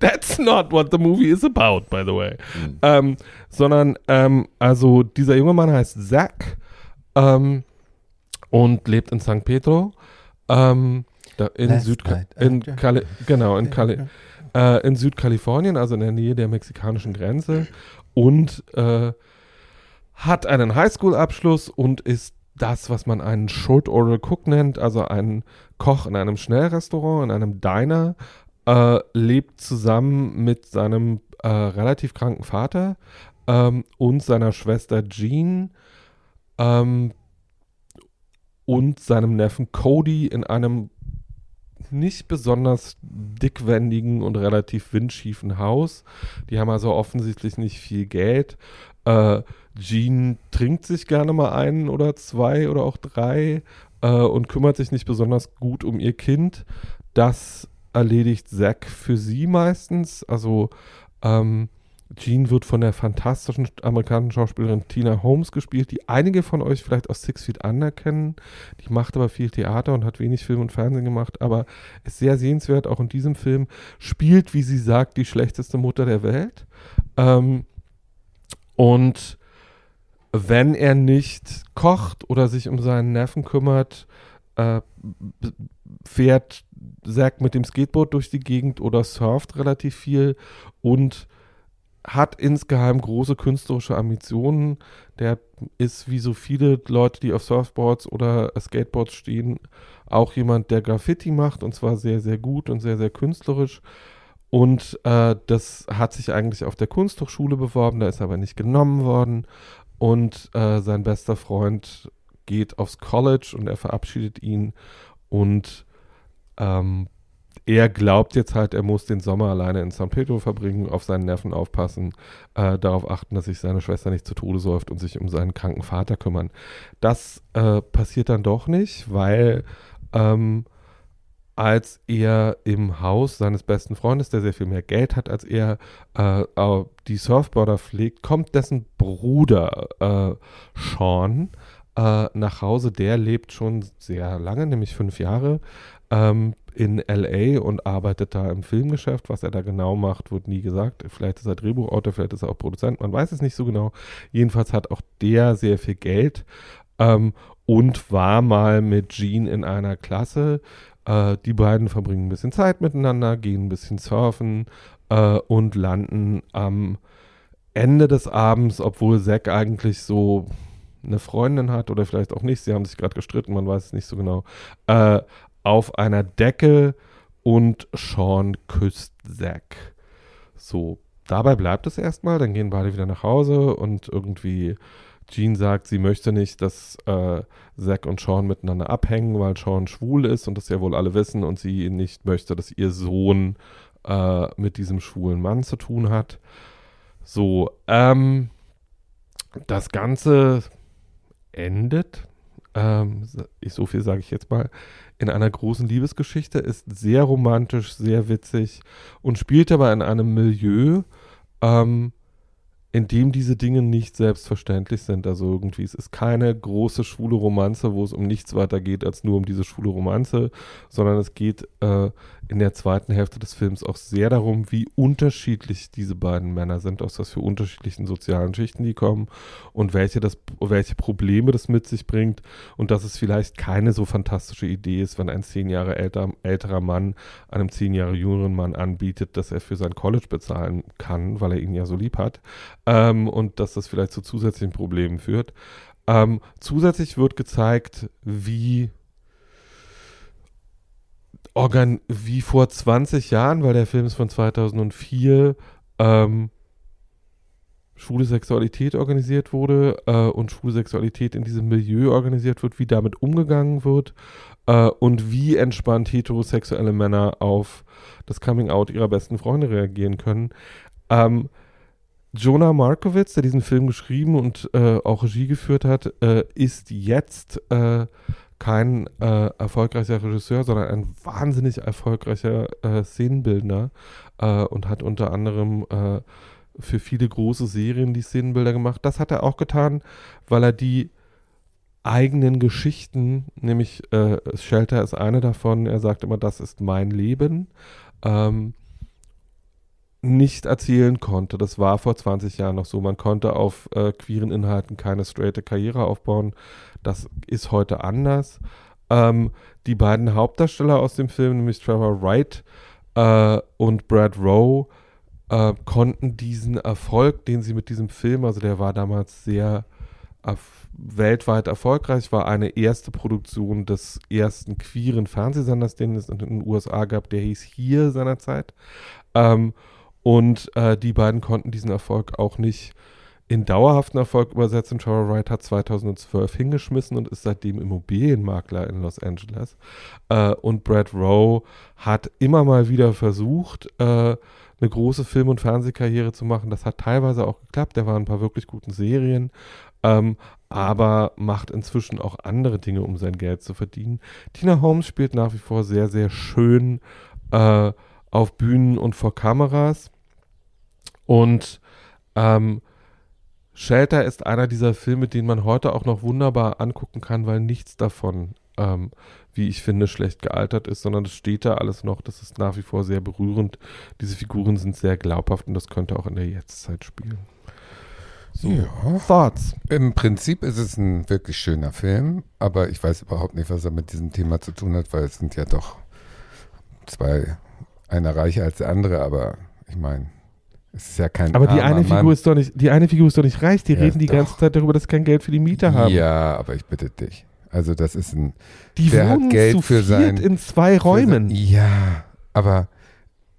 That's not what the movie is about, by the way. Mhm. Ähm, sondern, ähm, also dieser junge Mann heißt Zach ähm, und lebt in San Pedro. Ähm, da in, Südka in Kali genau, in, Kali äh, in Südkalifornien, also in der Nähe der mexikanischen Grenze. Und äh, hat einen Highschool-Abschluss und ist das, was man einen Short Order Cook nennt, also ein Koch in einem Schnellrestaurant, in einem Diner, äh, lebt zusammen mit seinem äh, relativ kranken Vater ähm, und seiner Schwester Jean ähm, und seinem Neffen Cody in einem nicht besonders dickwendigen und relativ windschiefen Haus. Die haben also offensichtlich nicht viel Geld. Äh, Jean trinkt sich gerne mal einen oder zwei oder auch drei äh, und kümmert sich nicht besonders gut um ihr Kind. Das erledigt Zack für sie meistens. Also ähm, Jean wird von der fantastischen amerikanischen Schauspielerin Tina Holmes gespielt, die einige von euch vielleicht aus Six Feet Under kennen. Die macht aber viel Theater und hat wenig Film und Fernsehen gemacht, aber ist sehr sehenswert, auch in diesem Film. Spielt, wie sie sagt, die schlechteste Mutter der Welt. Ähm, und wenn er nicht kocht oder sich um seinen Neffen kümmert, äh, fährt Zack mit dem Skateboard durch die Gegend oder surft relativ viel und hat insgeheim große künstlerische Ambitionen. Der ist wie so viele Leute, die auf Surfboards oder Skateboards stehen, auch jemand, der Graffiti macht und zwar sehr, sehr gut und sehr, sehr künstlerisch. Und äh, das hat sich eigentlich auf der Kunsthochschule beworben, da ist aber nicht genommen worden. Und äh, sein bester Freund geht aufs College und er verabschiedet ihn und ähm, er glaubt jetzt halt, er muss den Sommer alleine in San Pedro verbringen, auf seinen Nerven aufpassen, äh, darauf achten, dass sich seine Schwester nicht zu Tode säuft und sich um seinen kranken Vater kümmern. Das äh, passiert dann doch nicht, weil ähm, als er im Haus seines besten Freundes, der sehr viel mehr Geld hat als er, äh, die Surfboarder pflegt, kommt dessen Bruder äh, Sean äh, nach Hause. Der lebt schon sehr lange, nämlich fünf Jahre, ähm, in LA und arbeitet da im Filmgeschäft. Was er da genau macht, wird nie gesagt. Vielleicht ist er Drehbuchautor, vielleicht ist er auch Produzent, man weiß es nicht so genau. Jedenfalls hat auch der sehr viel Geld ähm, und war mal mit Jean in einer Klasse. Äh, die beiden verbringen ein bisschen Zeit miteinander, gehen ein bisschen surfen äh, und landen am Ende des Abends, obwohl Zack eigentlich so eine Freundin hat oder vielleicht auch nicht, sie haben sich gerade gestritten, man weiß es nicht so genau, äh, auf einer Decke und Sean küsst Zack. So, dabei bleibt es erstmal, dann gehen beide wieder nach Hause und irgendwie Jean sagt, sie möchte nicht, dass äh, Zack und Sean miteinander abhängen, weil Sean schwul ist und das ja wohl alle wissen und sie nicht möchte, dass ihr Sohn äh, mit diesem schwulen Mann zu tun hat. So, ähm, das Ganze endet, ähm, so viel sage ich jetzt mal, in einer großen Liebesgeschichte, ist sehr romantisch, sehr witzig und spielt aber in einem Milieu, ähm, in dem diese Dinge nicht selbstverständlich sind. Also irgendwie, es ist keine große schwule Romanze, wo es um nichts weiter geht als nur um diese schwule Romanze, sondern es geht äh, in der zweiten Hälfte des Films auch sehr darum, wie unterschiedlich diese beiden Männer sind, aus was für unterschiedlichen sozialen Schichten die kommen und welche, das, welche Probleme das mit sich bringt und dass es vielleicht keine so fantastische Idee ist, wenn ein zehn Jahre älter, älterer Mann einem zehn Jahre jüngeren Mann anbietet, dass er für sein College bezahlen kann, weil er ihn ja so lieb hat ähm, und dass das vielleicht zu zusätzlichen Problemen führt. Ähm, zusätzlich wird gezeigt, wie organ wie vor 20 Jahren, weil der Film ist von 2004, ähm, schwule Sexualität organisiert wurde äh, und schwule Sexualität in diesem Milieu organisiert wird, wie damit umgegangen wird äh, und wie entspannt heterosexuelle Männer auf das Coming-out ihrer besten Freunde reagieren können. Ähm, Jonah Markowitz, der diesen Film geschrieben und äh, auch Regie geführt hat, äh, ist jetzt äh, kein äh, erfolgreicher Regisseur, sondern ein wahnsinnig erfolgreicher äh, Szenenbildner äh, und hat unter anderem äh, für viele große Serien die Szenenbilder gemacht. Das hat er auch getan, weil er die eigenen Geschichten, nämlich äh, Shelter ist eine davon, er sagt immer, das ist mein Leben, ähm, nicht erzählen konnte. Das war vor 20 Jahren noch so. Man konnte auf äh, queeren Inhalten keine straighte Karriere aufbauen. Das ist heute anders. Ähm, die beiden Hauptdarsteller aus dem Film, nämlich Trevor Wright äh, und Brad Rowe, äh, konnten diesen Erfolg, den sie mit diesem Film, also der war damals sehr erf weltweit erfolgreich, war eine erste Produktion des ersten queeren Fernsehsenders, den es in den USA gab, der hieß hier seinerzeit. Ähm, und äh, die beiden konnten diesen Erfolg auch nicht in dauerhaften Erfolg übersetzen. Trevor Wright hat 2012 hingeschmissen und ist seitdem Immobilienmakler in Los Angeles. Äh, und Brad Rowe hat immer mal wieder versucht, äh, eine große Film- und Fernsehkarriere zu machen. Das hat teilweise auch geklappt. Der war in ein paar wirklich guten Serien. Ähm, aber macht inzwischen auch andere Dinge, um sein Geld zu verdienen. Tina Holmes spielt nach wie vor sehr, sehr schön äh, auf Bühnen und vor Kameras. Und ähm, Shelter ist einer dieser Filme, den man heute auch noch wunderbar angucken kann, weil nichts davon, ähm, wie ich finde, schlecht gealtert ist, sondern es steht da alles noch. Das ist nach wie vor sehr berührend. Diese Figuren sind sehr glaubhaft und das könnte auch in der Jetztzeit spielen. So, ja. Thoughts. Im Prinzip ist es ein wirklich schöner Film, aber ich weiß überhaupt nicht, was er mit diesem Thema zu tun hat, weil es sind ja doch zwei, einer reicher als der andere, aber ich meine, es ist ja kein Aber die eine Figur Mann. ist doch nicht, die eine Figur ist doch nicht reich. Die ja, reden die doch. ganze Zeit darüber, dass sie kein Geld für die Miete haben. Ja, aber ich bitte dich. Also das ist ein. Die der hat Geld für sein in zwei Räumen. Sein, ja, aber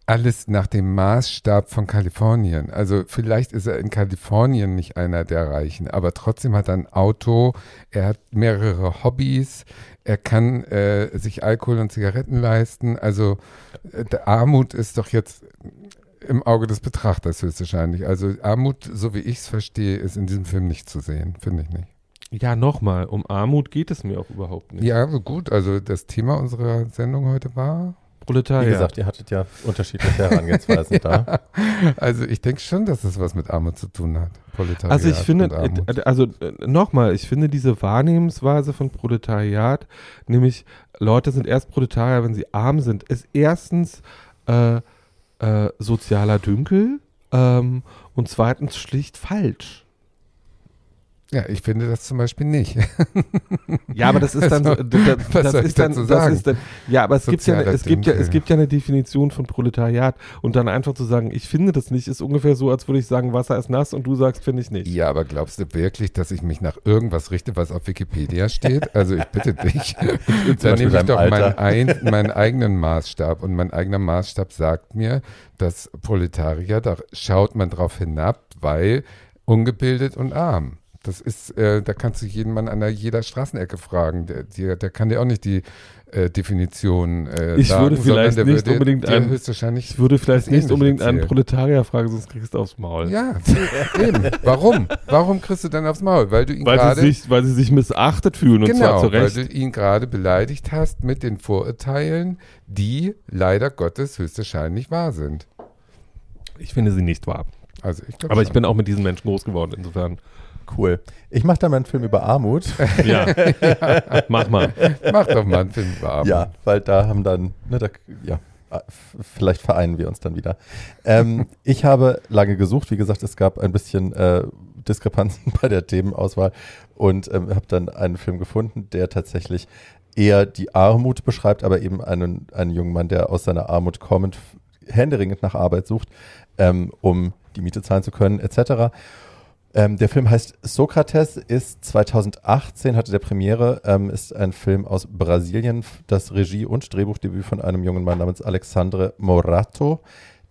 alles nach dem Maßstab von Kalifornien. Also vielleicht ist er in Kalifornien nicht einer der Reichen, aber trotzdem hat er ein Auto, er hat mehrere Hobbys, er kann äh, sich Alkohol und Zigaretten leisten. Also äh, Armut ist doch jetzt im Auge des Betrachters höchstwahrscheinlich. Also Armut, so wie ich es verstehe, ist in diesem Film nicht zu sehen, finde ich nicht. Ja, nochmal, um Armut geht es mir auch überhaupt nicht. Ja, gut, also das Thema unserer Sendung heute war Proletariat. Wie gesagt, ihr hattet ja unterschiedliche Herangehensweisen *laughs* da. Also ich denke schon, dass es was mit Armut zu tun hat. Proletariat also ich finde, äh, also äh, nochmal, ich finde diese Wahrnehmensweise von Proletariat, nämlich Leute sind erst Proletarier, wenn sie arm sind, ist erstens äh, äh, sozialer Dünkel ähm, und zweitens schlicht falsch. Ja, ich finde das zum Beispiel nicht. ja, aber das *laughs* ist dann, also, das, das ist dann, das ist dann, ja, aber es gibt ja, es gibt ja, es gibt ja eine Definition von Proletariat und dann einfach zu sagen, ich finde das nicht, ist ungefähr so, als würde ich sagen, Wasser ist nass und du sagst, finde ich nicht. Ja, aber glaubst du wirklich, dass ich mich nach irgendwas richte, was auf Wikipedia steht? Also ich bitte dich, *laughs* dann nehme ich doch meinen, ein, *laughs* meinen eigenen Maßstab und mein eigener Maßstab sagt mir, dass Proletarier, da schaut man drauf hinab, weil ungebildet und arm. Das ist, äh, da kannst du jeden Mann an der, jeder Straßenecke fragen. Der, der, der kann dir auch nicht die äh, Definition äh, ich sagen, würde vielleicht nicht würde, unbedingt einen, höchstwahrscheinlich ich würde vielleicht nicht unbedingt erzählen. einen Proletarier fragen, sonst kriegst du aufs Maul. Ja, *laughs* eben. Warum? Warum kriegst du dann aufs Maul? Weil du ihn weil gerade, sie sich, weil sie sich missachtet fühlen genau, und zwar zu Recht. weil du ihn gerade beleidigt hast mit den Vorurteilen, die leider Gottes höchstwahrscheinlich wahr sind. Ich finde sie nicht wahr. Also ich Aber schon. ich bin auch mit diesen Menschen groß geworden, insofern. Cool. Ich mache da mal einen Film über Armut. *laughs* Ja, ja. *laughs* mach mal. Mach doch mal einen Film über Armut. Ja, weil da haben dann, ne, da, ja, vielleicht vereinen wir uns dann wieder. Ähm, *laughs* ich habe lange gesucht. Wie gesagt, es gab ein bisschen äh, Diskrepanzen bei der Themenauswahl und ähm, habe dann einen Film gefunden, der tatsächlich eher die Armut beschreibt, aber eben einen, einen jungen Mann, der aus seiner Armut kommend händeringend nach Arbeit sucht, ähm, um die Miete zahlen zu können, etc. Ähm, der Film heißt Sokrates, ist 2018, hatte der Premiere, ähm, ist ein Film aus Brasilien, das Regie- und Drehbuchdebüt von einem jungen Mann namens Alexandre Morato,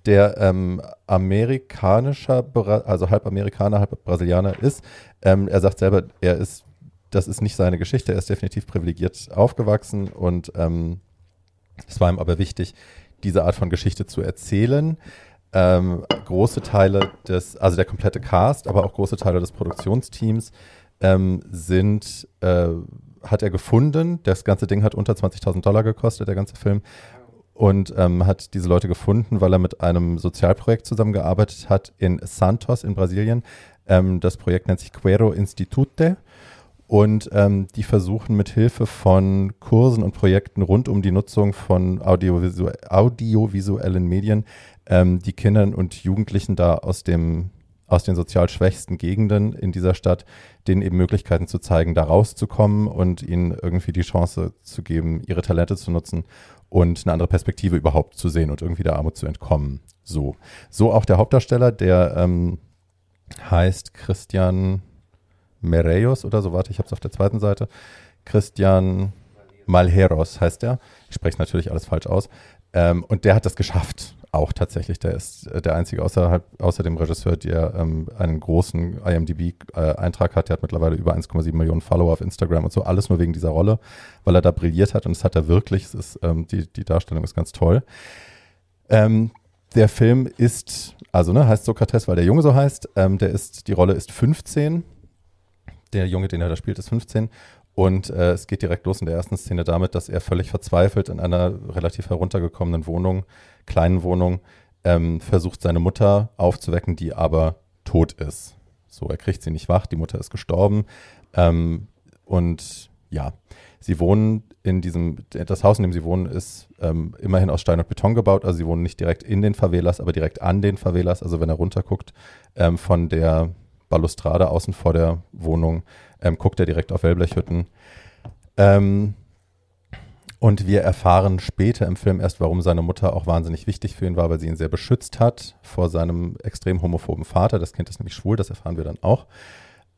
der ähm, amerikanischer, also halb Amerikaner, halb Brasilianer ist. Ähm, er sagt selber, er ist, das ist nicht seine Geschichte, er ist definitiv privilegiert aufgewachsen und ähm, es war ihm aber wichtig, diese Art von Geschichte zu erzählen ähm, große Teile des, also der komplette Cast, aber auch große Teile des Produktionsteams ähm, sind, äh, hat er gefunden. Das ganze Ding hat unter 20.000 Dollar gekostet, der ganze Film. Und ähm, hat diese Leute gefunden, weil er mit einem Sozialprojekt zusammengearbeitet hat in Santos in Brasilien. Ähm, das Projekt nennt sich Quero Institute. Und ähm, die versuchen mit Hilfe von Kursen und Projekten rund um die Nutzung von audiovisu audiovisuellen Medien ähm, die Kindern und Jugendlichen da aus dem aus den sozial schwächsten Gegenden in dieser Stadt, denen eben Möglichkeiten zu zeigen, da rauszukommen und ihnen irgendwie die Chance zu geben, ihre Talente zu nutzen und eine andere Perspektive überhaupt zu sehen und irgendwie der Armut zu entkommen. So. So auch der Hauptdarsteller, der ähm, heißt Christian Mereyos oder so, warte, ich habe es auf der zweiten Seite. Christian Malheros heißt er. Ich spreche natürlich alles falsch aus. Ähm, und der hat das geschafft, auch tatsächlich. Der ist äh, der einzige außerhalb, außer dem Regisseur, der ähm, einen großen IMDb-Eintrag hat. Der hat mittlerweile über 1,7 Millionen Follower auf Instagram und so. Alles nur wegen dieser Rolle, weil er da brilliert hat. Und das hat er wirklich. Es ist, ähm, die, die Darstellung ist ganz toll. Ähm, der Film ist, also ne, heißt Sokrates, weil der Junge so heißt. Ähm, der ist, die Rolle ist 15. Der Junge, den er da spielt, ist 15 und äh, es geht direkt los in der ersten Szene damit, dass er völlig verzweifelt in einer relativ heruntergekommenen Wohnung, kleinen Wohnung, ähm, versucht seine Mutter aufzuwecken, die aber tot ist. So, er kriegt sie nicht wach, die Mutter ist gestorben. Ähm, und ja, sie wohnen in diesem, das Haus, in dem sie wohnen, ist ähm, immerhin aus Stein und Beton gebaut. Also sie wohnen nicht direkt in den Favelas, aber direkt an den Favelas. Also wenn er runterguckt ähm, von der Balustrade außen vor der Wohnung, ähm, guckt er direkt auf Wellblechhütten. Ähm, und wir erfahren später im Film erst, warum seine Mutter auch wahnsinnig wichtig für ihn war, weil sie ihn sehr beschützt hat vor seinem extrem homophoben Vater. Das Kind ist nämlich schwul, das erfahren wir dann auch.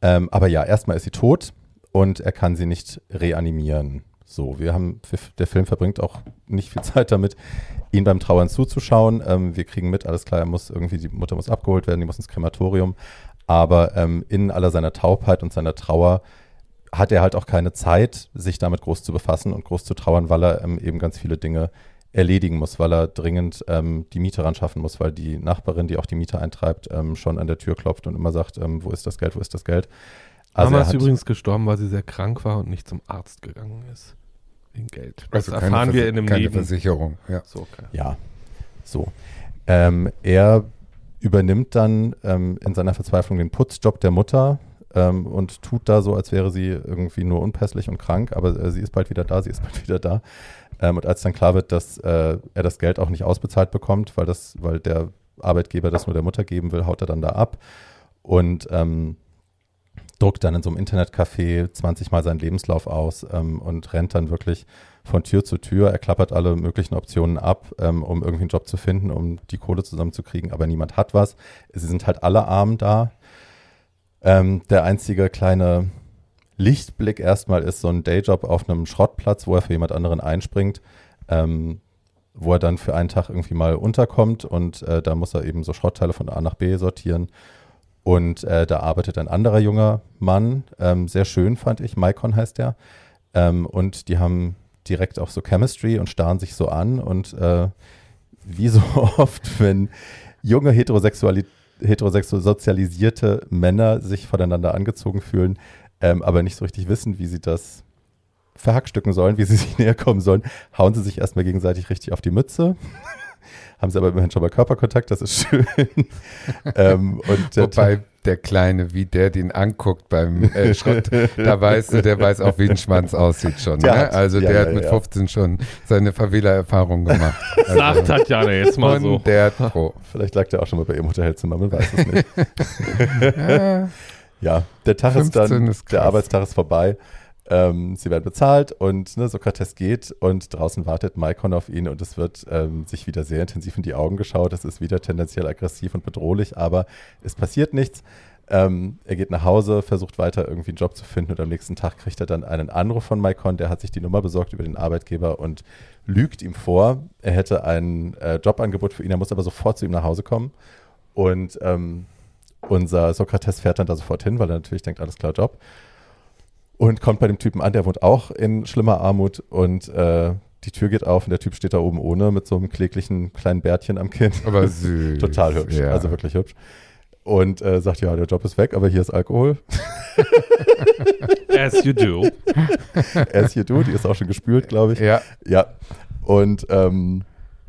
Ähm, aber ja, erstmal ist sie tot und er kann sie nicht reanimieren. So, wir haben, der Film verbringt auch nicht viel *laughs* Zeit damit, ihn beim Trauern zuzuschauen. Ähm, wir kriegen mit, alles klar, er muss irgendwie, die Mutter muss abgeholt werden, die muss ins Krematorium. Aber ähm, in aller seiner Taubheit und seiner Trauer hat er halt auch keine Zeit, sich damit groß zu befassen und groß zu trauern, weil er ähm, eben ganz viele Dinge erledigen muss, weil er dringend ähm, die Miete ran schaffen muss, weil die Nachbarin, die auch die Miete eintreibt, ähm, schon an der Tür klopft und immer sagt, ähm, wo ist das Geld, wo ist das Geld. Also Mama ist übrigens gestorben, weil sie sehr krank war und nicht zum Arzt gegangen ist. Wegen Geld. Das also erfahren wir in einem keine Leben. Versicherung, ja. So, okay. Ja, so. Ähm, er übernimmt dann ähm, in seiner Verzweiflung den Putzjob der Mutter ähm, und tut da so, als wäre sie irgendwie nur unpässlich und krank, aber äh, sie ist bald wieder da, sie ist *laughs* bald wieder da. Ähm, und als dann klar wird, dass äh, er das Geld auch nicht ausbezahlt bekommt, weil, das, weil der Arbeitgeber das nur der Mutter geben will, haut er dann da ab und ähm, druckt dann in so einem Internetcafé 20 Mal seinen Lebenslauf aus ähm, und rennt dann wirklich von Tür zu Tür. Er klappert alle möglichen Optionen ab, ähm, um irgendwie einen Job zu finden, um die Kohle zusammenzukriegen, aber niemand hat was. Sie sind halt alle arm da. Ähm, der einzige kleine Lichtblick erstmal ist so ein Dayjob auf einem Schrottplatz, wo er für jemand anderen einspringt, ähm, wo er dann für einen Tag irgendwie mal unterkommt und äh, da muss er eben so Schrottteile von A nach B sortieren. Und äh, da arbeitet ein anderer junger Mann, ähm, sehr schön fand ich, Maikon heißt der. Ähm, und die haben direkt auch so Chemistry und starren sich so an und äh, wie so *laughs* oft, wenn junge sozialisierte Männer sich voneinander angezogen fühlen, ähm, aber nicht so richtig wissen, wie sie das verhackstücken sollen, wie sie sich *laughs* näher kommen sollen, hauen sie sich erstmal gegenseitig richtig auf die Mütze *laughs* haben sie aber immerhin schon mal Körperkontakt, das ist schön. ähm, und Wobei der Kleine, wie der den anguckt beim äh, *laughs* Schrott, da weißt du, der weiß auch, wie ein Schwanz aussieht schon. Ne? Hat, also ja, der ja, hat mit ja. 15 schon seine Favela-Erfahrung gemacht. *laughs* Also, Sagt Tatjana jetzt mal so. Der Pro. Vielleicht lag der auch schon mal bei ihrem Hotelzimmer, man weiß es nicht. *laughs* ja, der Tag ist dann, ist der Arbeitstag ist vorbei. Ähm, sie werden bezahlt und ne, Sokrates geht und draußen wartet Maikon auf ihn und es wird ähm, sich wieder sehr intensiv in die Augen geschaut. Es ist wieder tendenziell aggressiv und bedrohlich, aber es passiert nichts. Ähm, er geht nach Hause, versucht weiter irgendwie einen Job zu finden und am nächsten Tag kriegt er dann einen Anruf von Maikon, der hat sich die Nummer besorgt über den Arbeitgeber und lügt ihm vor, er hätte ein äh, Jobangebot für ihn, er muss aber sofort zu ihm nach Hause kommen und ähm, unser Sokrates fährt dann da sofort hin, weil er natürlich denkt, alles klar, Job und kommt bei dem Typen an, der wohnt auch in schlimmer Armut und äh, die Tür geht auf und der Typ steht da oben ohne mit so einem kläglichen kleinen Bärtchen am Kinn. Aber *laughs* süß. Total hübsch, ja. also wirklich hübsch. und äh, sagt, ja, der Job ist weg, aber hier ist Alkohol. *laughs* As you do. *laughs* As you do, die ist auch schon gespült, glaube ich. Ja. Ja. Und ähm,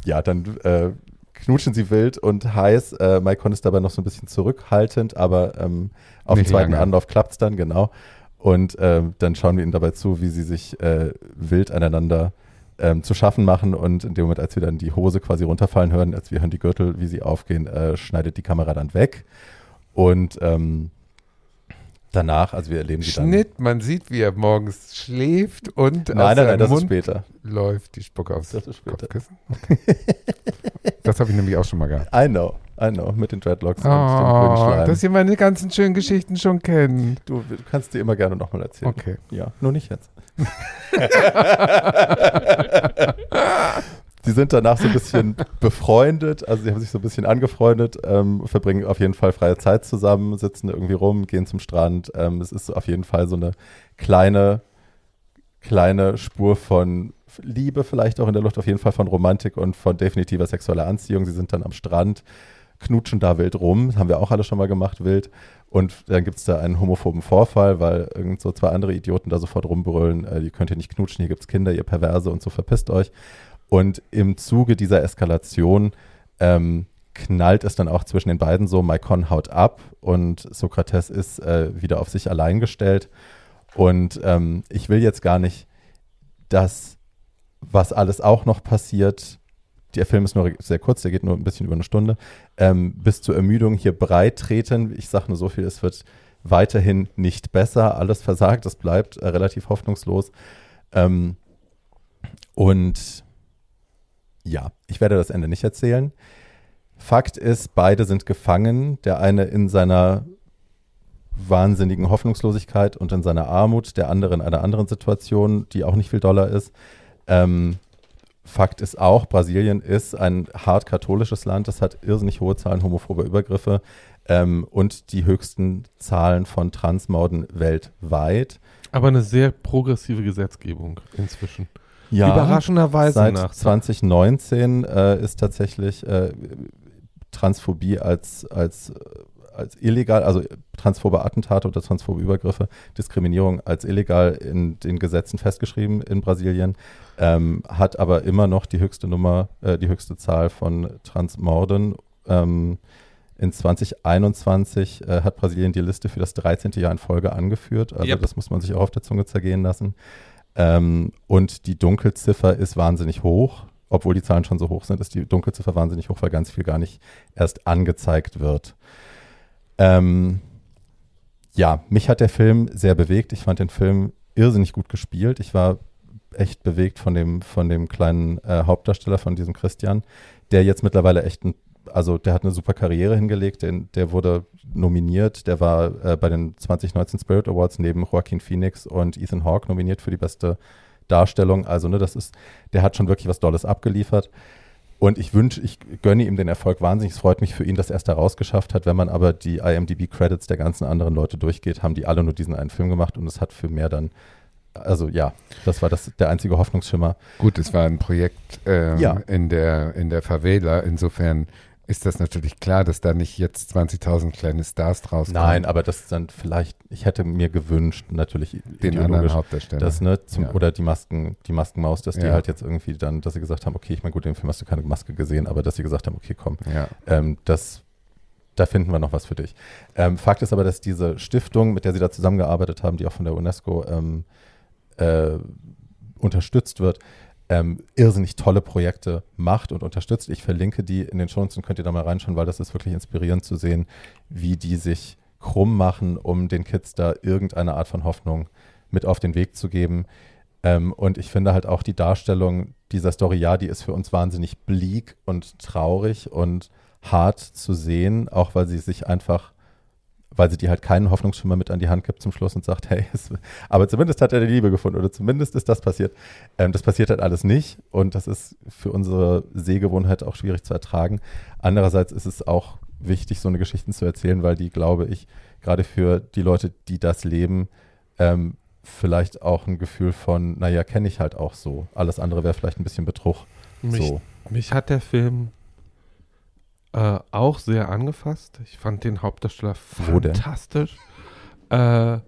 ja, dann äh, knutschen sie wild und heiß. Äh, Maikon ist dabei noch so ein bisschen zurückhaltend, aber ähm, auf Nicht dem zweiten lange. Anlauf klappt es dann, genau. Und ähm, dann schauen wir ihnen dabei zu, wie sie sich äh, wild aneinander ähm, zu schaffen machen. Und in dem Moment, als wir dann die Hose quasi runterfallen hören, als wir hören die Gürtel, wie sie aufgehen, äh, schneidet die Kamera dann weg. Und ähm, danach, also wir erleben sie dann. Schnitt, man sieht, wie er morgens schläft und aus Nein, nein, nein, seinem das ist Mund später. läuft die Spucke aufs Das ist später. Kopfkissen. Okay. das habe ich nämlich auch schon mal gehabt. I know, I know, mit den Dreadlocks und dem Oh, Schleim. dass ihr meine ganzen schönen Geschichten schon kennt. Du, du kannst dir immer gerne nochmal erzählen. Okay. Ja, nur nicht jetzt. *laughs* *laughs* Sie sind danach so ein bisschen *laughs* befreundet, also sie haben sich so ein bisschen angefreundet, ähm, verbringen auf jeden Fall freie Zeit zusammen, sitzen irgendwie rum, gehen zum Strand. Ähm, es ist auf jeden Fall so eine kleine, kleine Spur von Liebe, vielleicht auch in der Luft, auf jeden Fall von Romantik und von definitiver sexueller Anziehung. Sie sind dann am Strand, knutschen da wild rum, haben wir auch alle schon mal gemacht, wild. Und dann gibt es da einen homophoben Vorfall, weil irgend so zwei andere Idioten da sofort rumbrüllen, äh, ihr könnt hier nicht knutschen, hier gibt es Kinder, ihr Perverse und so verpisst euch. Und im Zuge dieser Eskalation ähm, knallt es dann auch zwischen den beiden so, Maikon haut ab und Sokrates ist äh, wieder auf sich allein gestellt. Und ähm, ich will jetzt gar nicht das, was alles auch noch passiert, der Film ist nur sehr kurz, der geht nur ein bisschen über eine Stunde, ähm, bis zur Ermüdung hier breit treten. Ich sage nur so viel, es wird weiterhin nicht besser, alles versagt, es bleibt äh, relativ hoffnungslos. Ähm, und ja, ich werde das Ende nicht erzählen. Fakt ist, beide sind gefangen. Der eine in seiner wahnsinnigen Hoffnungslosigkeit und in seiner Armut, der andere in einer anderen Situation, die auch nicht viel doller ist. Ähm, Fakt ist auch, Brasilien ist ein hart katholisches Land. Das hat irrsinnig hohe Zahlen homophober Übergriffe ähm, und die höchsten Zahlen von Transmorden weltweit. Aber eine sehr progressive Gesetzgebung inzwischen. Ja, Überraschenderweise Seit nach. 2019 äh, ist tatsächlich äh, Transphobie als, als, als illegal, also transphobe Attentate oder transphobe Übergriffe, Diskriminierung als illegal in den Gesetzen festgeschrieben in Brasilien, ähm, hat aber immer noch die höchste Nummer, äh, die höchste Zahl von Transmorden. Ähm, in 2021 äh, hat Brasilien die Liste für das 13. Jahr in Folge angeführt. Also Yep. das muss man sich auch auf der Zunge zergehen lassen. Ähm, und die Dunkelziffer ist wahnsinnig hoch. Obwohl die Zahlen schon so hoch sind, ist die Dunkelziffer wahnsinnig hoch, weil ganz viel gar nicht erst angezeigt wird. Ähm, ja, mich hat der Film sehr bewegt. Ich fand den Film irrsinnig gut gespielt. Ich war echt bewegt von dem, von dem kleinen äh, Hauptdarsteller, von diesem Christian, der jetzt mittlerweile echt ein, also der hat eine super Karriere hingelegt, den, der wurde nominiert, der war äh, bei den 2019 Spirit Awards neben Joaquin Phoenix und Ethan Hawke nominiert für die beste Darstellung. Also, ne, das ist, der hat schon wirklich was Dolles abgeliefert. Und ich wünsche, ich gönne ihm den Erfolg wahnsinnig. Es freut mich für ihn, dass er es da rausgeschafft hat. Wenn man aber die IMDb-Credits der ganzen anderen Leute durchgeht, haben die alle nur diesen einen Film gemacht und es hat für mehr dann, also ja, das war das, der einzige Hoffnungsschimmer. Gut, es war ein Projekt ähm, Ja. in, der, in der Favela. Insofern ist das natürlich klar, dass da nicht jetzt 20.000 kleine Stars draus. Nein, aber das dann vielleicht, ich hätte mir gewünscht, natürlich den anderen Hauptdarsteller. dass, ne, zum, Ja. oder die Masken, die Maskenmaus, dass die Ja. halt jetzt irgendwie dann, dass sie gesagt haben, okay, ich meine, gut, in dem Film hast du keine Maske gesehen, aber dass sie gesagt haben, okay, komm, ja. ähm, das, da finden wir noch was für dich. Ähm, Fakt ist aber, dass diese Stiftung, mit der sie da zusammengearbeitet haben, die auch von der UNESCO ähm, äh, unterstützt wird, ähm, irrsinnig tolle Projekte macht und unterstützt. Ich verlinke die in den Shownotes und könnt ihr da mal reinschauen, weil das ist wirklich inspirierend zu sehen, wie die sich krumm machen, um den Kids da irgendeine Art von Hoffnung mit auf den Weg zu geben. Ähm, und ich finde halt auch die Darstellung dieser Story, ja, die ist für uns wahnsinnig bleak und traurig und hart zu sehen, auch weil sie sich einfach, weil sie dir halt keinen Hoffnungsschimmer mit an die Hand gibt zum Schluss und sagt, hey, es, aber zumindest hat er die Liebe gefunden oder zumindest ist das passiert. Ähm, das passiert halt alles nicht und das ist für unsere Sehgewohnheit auch schwierig zu ertragen. Andererseits ist es auch wichtig, so eine Geschichte zu erzählen, weil die, glaube ich, gerade für die Leute, die das leben, ähm, vielleicht auch ein Gefühl von, naja, kenne ich halt auch so. Alles andere wäre vielleicht ein bisschen Betrug. Mich, So. mich hat der Film äh, auch sehr angefasst. Ich fand den Hauptdarsteller fantastisch. Äh,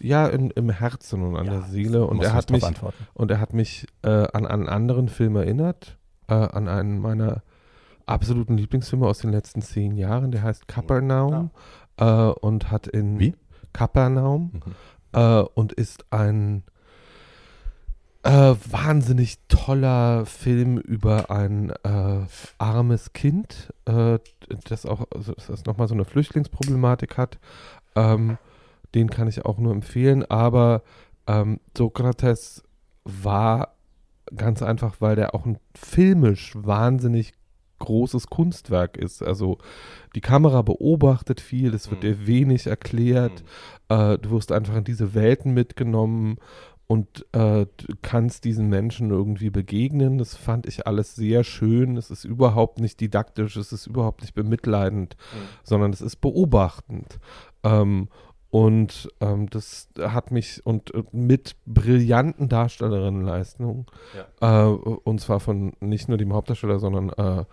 ja, in, im Herzen und an Ja, der Seele. Und er hat mich antworten. und er hat mich äh, an einen anderen Film erinnert, äh, an einen meiner absoluten Lieblingsfilme aus den letzten zehn Jahren. Der heißt Kapernaum äh, und hat in Wie? Kapernaum Mhm. äh, und ist ein äh, wahnsinnig toller Film über ein äh, armes Kind, äh, das auch also das nochmal so eine Flüchtlingsproblematik hat. Ähm, den kann ich auch nur empfehlen, aber ähm, Sokrates war ganz einfach, weil der auch ein filmisch wahnsinnig großes Kunstwerk ist. Also die Kamera beobachtet viel, es wird Mhm. dir wenig erklärt, äh, du wirst einfach in diese Welten mitgenommen und äh, du kannst diesen Menschen irgendwie begegnen. Das fand ich alles sehr schön. Es ist überhaupt nicht didaktisch, es ist überhaupt nicht bemitleidend, sondern es ist beobachtend. Ähm, und ähm, das hat mich und äh, mit brillanten Darstellerinnenleistungen, äh, und zwar von nicht nur dem Hauptdarsteller, sondern äh,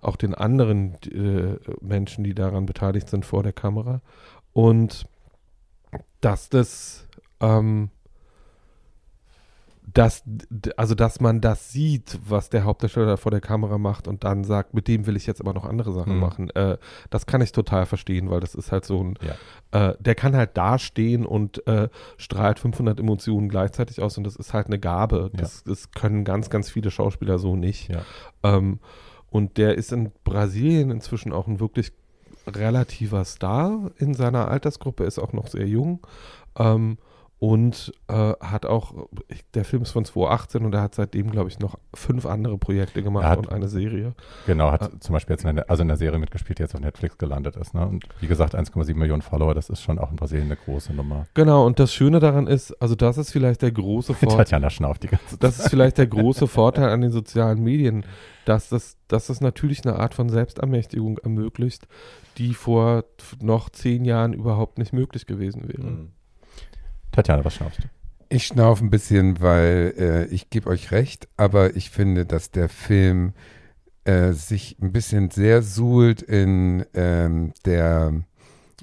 auch den anderen äh, Menschen, die daran beteiligt sind vor der Kamera. Und dass das, ähm, dass, also dass man das sieht, was der Hauptdarsteller vor der Kamera macht und dann sagt, mit dem will ich jetzt aber noch andere Sachen Mhm. machen. Äh, das kann ich total verstehen, weil das ist halt so ein, Ja. äh, der kann halt dastehen und äh, strahlt 500 Emotionen gleichzeitig aus und das ist halt eine Gabe. Das, das können ganz, ganz viele Schauspieler so nicht. Ja. Ähm, und der ist in Brasilien inzwischen auch ein wirklich relativer Star in seiner Altersgruppe, ist auch noch sehr jung. Ähm, und äh, hat auch, der Film ist von 2018 und er hat seitdem, glaube ich, noch fünf andere Projekte gemacht hat- und eine Serie. Genau, hat Ah. zum Beispiel jetzt in der, also in der Serie mitgespielt, die jetzt auf Netflix gelandet ist. Ne? Und wie gesagt, 1,7 Millionen Follower, das ist schon auch in Brasilien eine große Nummer. Genau, und das Schöne daran ist, also das ist vielleicht der große *laughs* Vorteil. Tatjana schnauft die ganze Zeit. Das ist vielleicht der große *laughs* Vorteil an den sozialen Medien, dass das, dass das natürlich eine Art von Selbstermächtigung ermöglicht, die vor noch zehn Jahren überhaupt nicht möglich gewesen wäre. Mhm. Tatjana, was schnaufst du? Ich schnaufe ein bisschen, weil äh, ich gebe euch recht, aber ich finde, dass der Film äh, sich ein bisschen sehr suhlt in ähm, der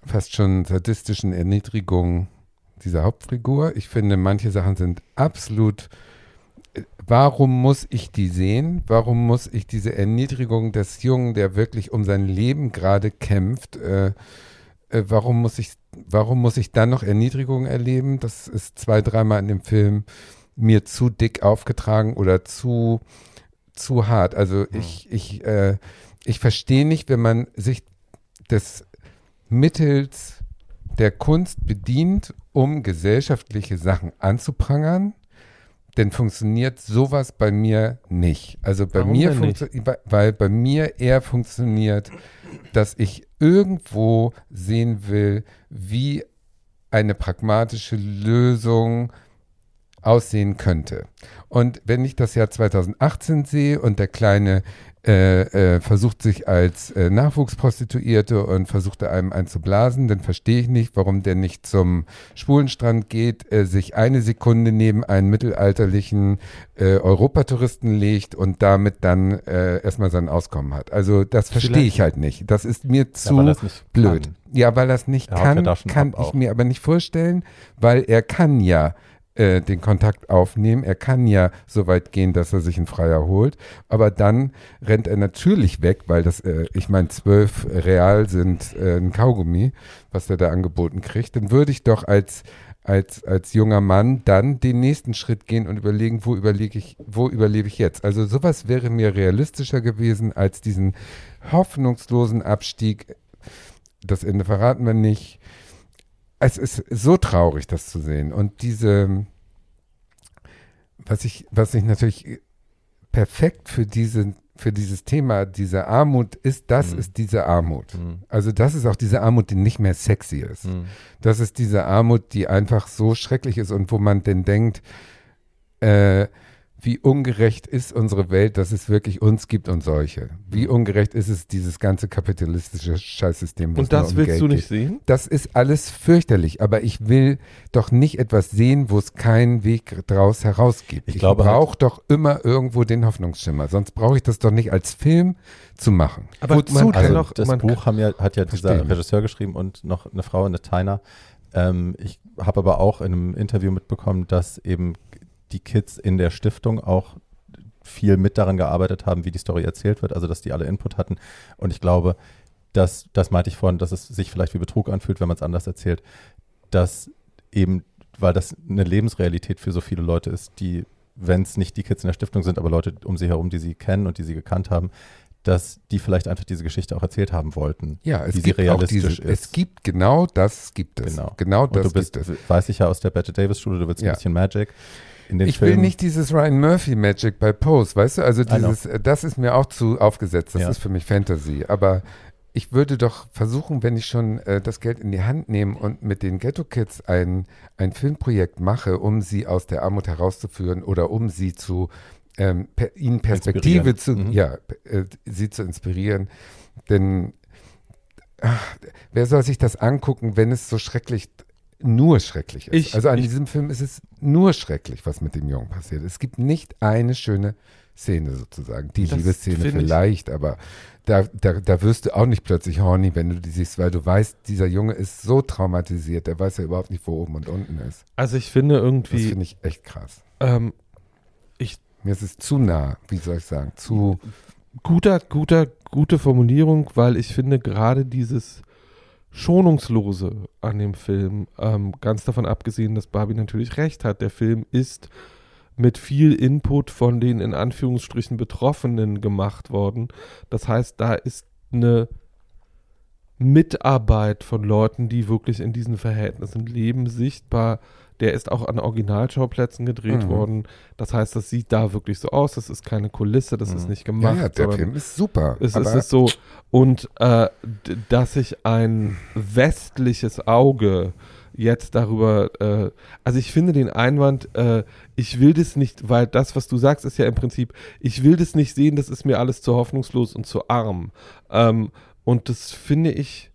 fast schon sadistischen Erniedrigung dieser Hauptfigur. Ich finde, manche Sachen sind absolut. äh, Warum muss ich die sehen? Warum muss ich diese Erniedrigung des Jungen, der wirklich um sein Leben gerade kämpft, äh, äh, warum muss ich, warum muss ich dann noch Erniedrigung erleben? Das ist zwei, dreimal in dem Film mir zu dick aufgetragen oder zu, zu hart. Also ich, ich, äh, ich verstehe nicht, wenn man sich des Mittels der Kunst bedient, um gesellschaftliche Sachen anzuprangern, denn funktioniert sowas bei mir nicht. Also bei Warum mir funktioniert, weil bei mir eher funktioniert, dass ich irgendwo sehen will, wie eine pragmatische Lösung aussehen könnte. Und wenn ich das Jahr 2018 sehe und der Kleine äh, äh, versucht sich als äh, Nachwuchsprostituierte und versucht da einem einzublasen, dann verstehe ich nicht, warum der nicht zum Schwulenstrand geht, äh, sich eine Sekunde neben einen mittelalterlichen äh, Europatouristen legt und damit dann erstmal sein Auskommen hat. Also das verstehe ich halt nicht. Das ist mir zu nicht blöd. kann. Ja, weil er es nicht ja kann, kann ich auch. mir aber nicht vorstellen, weil er kann ja äh, den Kontakt aufnehmen, er kann ja so weit gehen, dass er sich einen Freier holt, aber dann rennt er natürlich weg, weil das, äh, ich meine, zwölf Real sind äh, ein Kaugummi, was er da angeboten kriegt, dann würde ich doch als als, als junger Mann dann den nächsten Schritt gehen und überlegen, wo überlege ich, wo überlebe ich jetzt? Also sowas wäre mir realistischer gewesen als diesen hoffnungslosen Abstieg. Das Ende verraten wir nicht. Es ist so traurig, das zu sehen. Und diese, was ich, was ich natürlich perfekt für diese, für dieses Thema, diese Armut ist, das Mhm. ist diese Armut. Mhm. Also das ist auch diese Armut, die nicht mehr sexy ist. Mhm. Das ist diese Armut, die einfach so schrecklich ist und wo man denn denkt, äh, wie ungerecht ist unsere Welt, dass es wirklich uns gibt und solche. Wie ungerecht ist es, dieses ganze kapitalistische Scheißsystem. Und das um willst Geld du nicht geht. sehen? Das ist alles fürchterlich, aber ich will doch nicht etwas sehen, wo es keinen Weg draus heraus gibt. Ich Ich, glaube halt- brauche doch immer irgendwo den Hoffnungsschimmer, sonst brauche ich das doch nicht als Film zu machen. Aber Wozu man? Also doch- das Buch ja, hat ja dieser Verstehe. Regisseur geschrieben und noch eine Frau, eine Tyner. Ähm, ich habe aber auch in einem Interview mitbekommen, dass eben die Kids in der Stiftung auch viel mit daran gearbeitet haben, wie die Story erzählt wird, also dass die alle Input hatten. Und ich glaube, dass, das meinte ich vorhin, dass es sich vielleicht wie Betrug anfühlt, wenn man es anders erzählt, dass eben, weil das eine Lebensrealität für so viele Leute ist, die, wenn es nicht die Kids in der Stiftung sind, aber Leute um sie herum, die sie kennen und die sie gekannt haben, dass die vielleicht einfach diese Geschichte auch erzählt haben wollten. Ja, es gibt auch realistisch diese, ist. es gibt genau das gibt es. Genau. Genau Und das du bist, gibt es. weiß ich ja aus der Bette Davis Schule, du willst Ja. ein bisschen Magic. In den Ich will Filmen, nicht dieses Ryan Murphy Magic bei Pose, weißt du? Also dieses, äh, das ist mir auch zu aufgesetzt. Das Ja. ist für mich Fantasy. Aber ich würde doch versuchen, wenn ich schon äh, das Geld in die Hand nehme und mit den Ghetto Kids ein, ein Filmprojekt mache, um sie aus der Armut herauszuführen oder um sie zu ähm, per, ihnen Perspektive zu, Mhm. ja, äh, sie zu inspirieren. Denn ach, wer soll sich das angucken, wenn es so schrecklich nur schrecklich ist. Ich- also an ich- diesem Film ist es nur schrecklich, was mit dem Jungen passiert. Es gibt nicht eine schöne Szene sozusagen. Die Das Liebesszene finde ich- vielleicht, aber da, da, da wirst du auch nicht plötzlich horny, wenn du die siehst, weil du weißt, dieser Junge ist so traumatisiert, der weiß ja überhaupt nicht, wo oben und unten ist. Also ich finde Das irgendwie, finde ich echt krass. ähm, Mir ist es zu nah, wie soll ich sagen, zu, guter, guter, gute Formulierung, weil ich finde gerade dieses Schonungslose an dem Film, ähm, ganz davon abgesehen, dass Barbie natürlich recht hat, der Film ist mit viel Input von den in Anführungsstrichen Betroffenen gemacht worden. Das heißt, da ist eine Mitarbeit von Leuten, die wirklich in diesen Verhältnissen leben, sichtbar. Der ist auch an Originalschauplätzen gedreht Mhm. worden. Das heißt, das sieht da wirklich so aus. Das ist keine Kulisse, das ist Mhm. nicht ja, gemacht. ja, der sondern Film ist super. es, aber es ist so. Und äh, dass sich ein westliches Auge jetzt darüber, äh, also ich finde den Einwand, äh, ich will das nicht, weil das, was du sagst, ist ja im Prinzip, ich will das nicht sehen, das ist mir alles zu hoffnungslos und zu arm. Ähm, und das finde ich,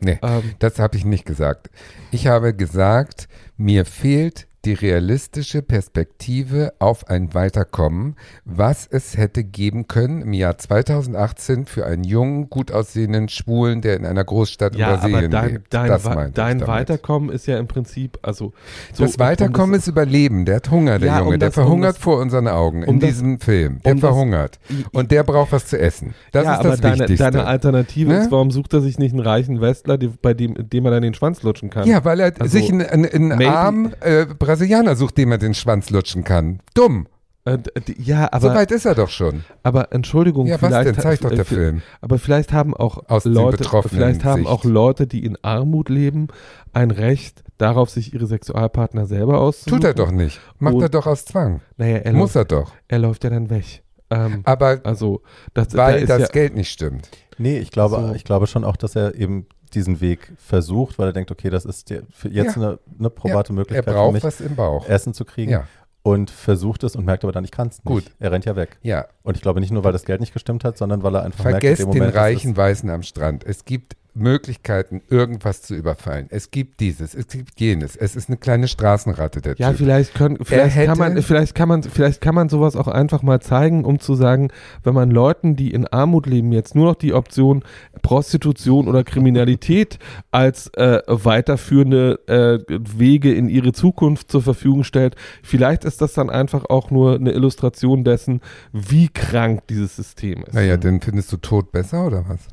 Nee. ähm, Das habe ich nicht gesagt. Ich habe gesagt, mir fehlt die realistische Perspektive auf ein Weiterkommen, was es hätte geben können im Jahr 2018 für einen jungen, gut aussehenden Schwulen, der in einer Großstadt in ja, Brasilien aber dein, lebt. dein, das dein damit. Weiterkommen ist ja im Prinzip, also so, das Weiterkommen um ist Überleben. Der hat Hunger, der Ja, Junge. um der das- um verhungert das- vor unseren Augen um in das- diesem Film. Der um das- verhungert. Und der braucht was zu essen. Das ja, ist das deine, Wichtigste. deine Alternative Ne? ist, warum sucht er sich nicht einen reichen Westler, die, bei dem, dem er dann den Schwanz lutschen kann? Ja, weil er Also, sich einen, einen, einen armen äh, Brasilianer sucht, dem er den Schwanz lutschen kann. Dumm. Äh, ja, so aber, weit ist er doch schon. aber Entschuldigung, Ja, was vielleicht, denn? Zeig doch äh, der Film. Aber vielleicht haben auch Aus Leute, betroffenen vielleicht haben Sicht. auch Leute, die in Armut leben, ein Recht darauf, sich ihre Sexualpartner selber auszusuchen. Tut er doch nicht. Macht Und- er doch aus Zwang. Naja, er, Muss läuft, er doch. er läuft ja dann weg. Ähm, Aber also, das, da weil ist das ja, Geld nicht stimmt. Nee, ich glaube, So. ich glaube schon auch, dass er eben diesen Weg versucht, weil er denkt, okay, das ist der, für jetzt Ja. eine, eine probate Er Möglichkeit für braucht mich, was im Bauch. Essen zu kriegen Ja, und versucht es und merkt aber dann, ich kann es nicht. Gut. Er rennt ja weg. ja. Und ich glaube nicht nur, weil das Geld nicht gestimmt hat, sondern weil er einfach merkt, Vergesst in dem den Moment, es reichen Weißen am Strand. Es gibt Möglichkeiten, irgendwas zu überfallen. Es gibt dieses, es gibt jenes. Es ist eine kleine Straßenratte, der ja, Typ. vielleicht können, vielleicht hätte- kann man, vielleicht kann man, vielleicht kann man sowas auch einfach mal zeigen, um zu sagen, wenn man Leuten, die in Armut leben, jetzt nur noch die Option Prostitution oder Kriminalität als äh, weiterführende äh, Wege in ihre Zukunft zur Verfügung stellt, vielleicht ist das dann einfach auch nur eine Illustration dessen, wie krank dieses System ist. Naja, dann findest du Tod besser oder was?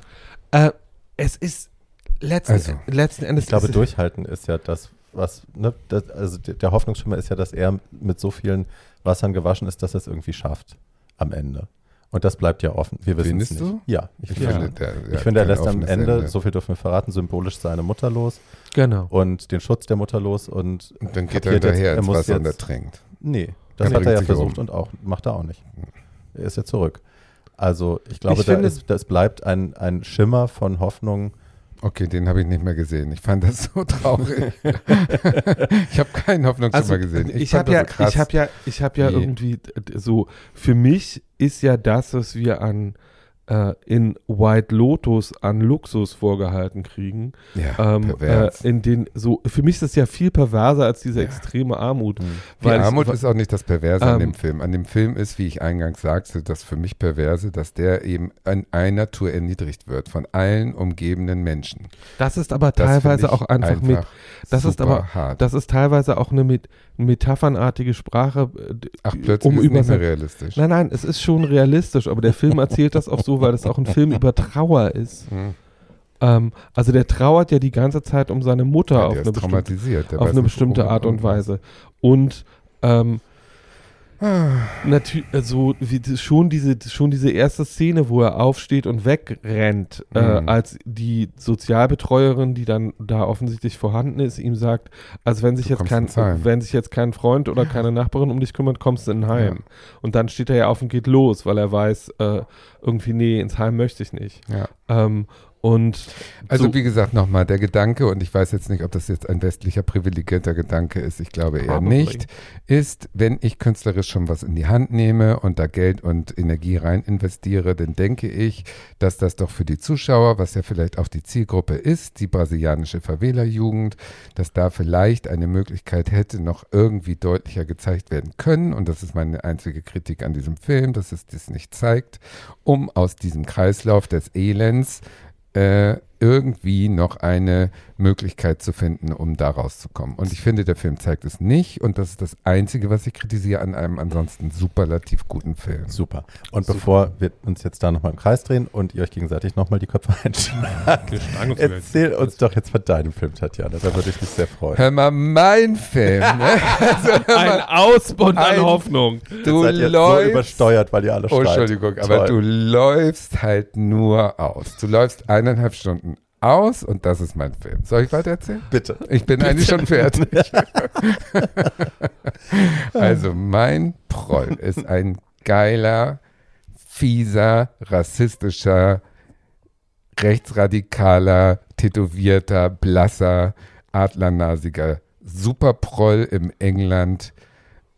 Äh, es ist letzten, Also, letzten Endes ich glaube, ist es- durchhalten ist ja das, was, ne, das, also der Hoffnungsschimmer ist ja, dass er mit so vielen Wassern gewaschen ist, dass er es irgendwie schafft am Ende. Und das bleibt ja offen. Wir wissen es Findest nicht. du? Ja, ich, Ja. finde, der, der ich finde, er lässt am offenes Ende, so viel dürfen wir verraten, symbolisch seine Mutter los genau. und den Schutz der Mutter los und Und dann geht er jetzt, hinterher er ins muss Wasser und jetzt- ertrinkt. Nee, das Er hat er ja versucht um. und auch macht er auch nicht. Er ist ja zurück. Also ich glaube, Ich da finde- ist, das bleibt ein, ein Schimmer von Hoffnung Okay, den habe ich nicht mehr gesehen. Ich fand das so traurig. *laughs* ich habe keinen Hoffnungsschimmer gesehen. Ich, fand habe ja, das so krass. ich habe ja, ich habe ja Wie- irgendwie so. Für mich ist ja das, was wir an äh, in White Lotus an Luxus vorgehalten kriegen, ja, ähm, äh, in den so. Für mich ist das ja viel perverser als diese Ja. extreme Armut. Die weil ich- Armut ist auch nicht das Perverse an Ähm, dem Film. An dem Film ist, wie ich eingangs sagte, das für mich Perverse, dass der eben an einer Tour erniedrigt wird von allen umgebenden Menschen. Das ist aber Das teilweise auch einfach, mit. Das ist aber- hart. Das ist teilweise auch eine mit, metaphernartige Sprache. äh, Ach, plötzlich um ist nicht mehr realistisch. Nein, nein, es ist schon realistisch, aber der Film erzählt das auch so, weil es auch ein Film über Trauer ist. Hm. Ähm, also der trauert ja die ganze Zeit um seine Mutter Ja, auf eine bestimmte, auf eine bestimmte Art und. Weise. Und ähm, natürlich, also wie, schon diese, schon diese erste Szene, wo er aufsteht und wegrennt, äh, Mhm. als die Sozialbetreuerin, die dann da offensichtlich vorhanden ist, ihm sagt, also wenn sich Du jetzt kein, wenn sich jetzt kein Freund oder keine Nachbarin um dich kümmert, kommst du in ein Heim. Und dann steht er ja auf und geht los, weil er weiß, äh, irgendwie, nee, ins Heim möchte ich nicht. Ja. Ähm, und Also so, wie gesagt nochmal, der Gedanke, und ich weiß jetzt nicht, ob das jetzt ein westlicher privilegierter Gedanke ist, ich glaube eher Probably. nicht, ist, wenn ich künstlerisch schon was in die Hand nehme und da Geld und Energie rein investiere, dann denke ich, dass das doch für die Zuschauer, was ja vielleicht auch die Zielgruppe ist, die brasilianische Favela-Jugend, dass da vielleicht eine Möglichkeit hätte, noch irgendwie deutlicher gezeigt werden können. Und das ist meine einzige Kritik an diesem Film, dass es das nicht zeigt, um aus diesem Kreislauf des Elends äh, irgendwie noch eine Möglichkeit zu finden, um da rauszukommen. Und ich finde, der Film zeigt es nicht. Und das ist das Einzige, was ich kritisiere an einem ansonsten superlativ guten Film. Super. Und Super. bevor wir uns jetzt da nochmal im Kreis drehen und ihr euch gegenseitig nochmal die Köpfe *laughs* einschlagen, erzähl uns doch jetzt von deinem Film, Tatjana. Da würde ich mich sehr freuen. Hör mal, mein Film. Ne? *laughs* Also, hör ein mal, Ausbund an Hoffnung. du Seid so läufst. übersteuert, weil ihr alle Oh. Entschuldigung, aber Toll. du läufst halt nur aus. Du läufst eineinhalb Stunden aus und das ist mein Film. Soll ich weiter erzählen? Bitte. Ich bin eigentlich schon fertig. *laughs* also mein Proll ist ein geiler, fieser, rassistischer, rechtsradikaler, tätowierter, blasser, adlernasiger Superproll im England,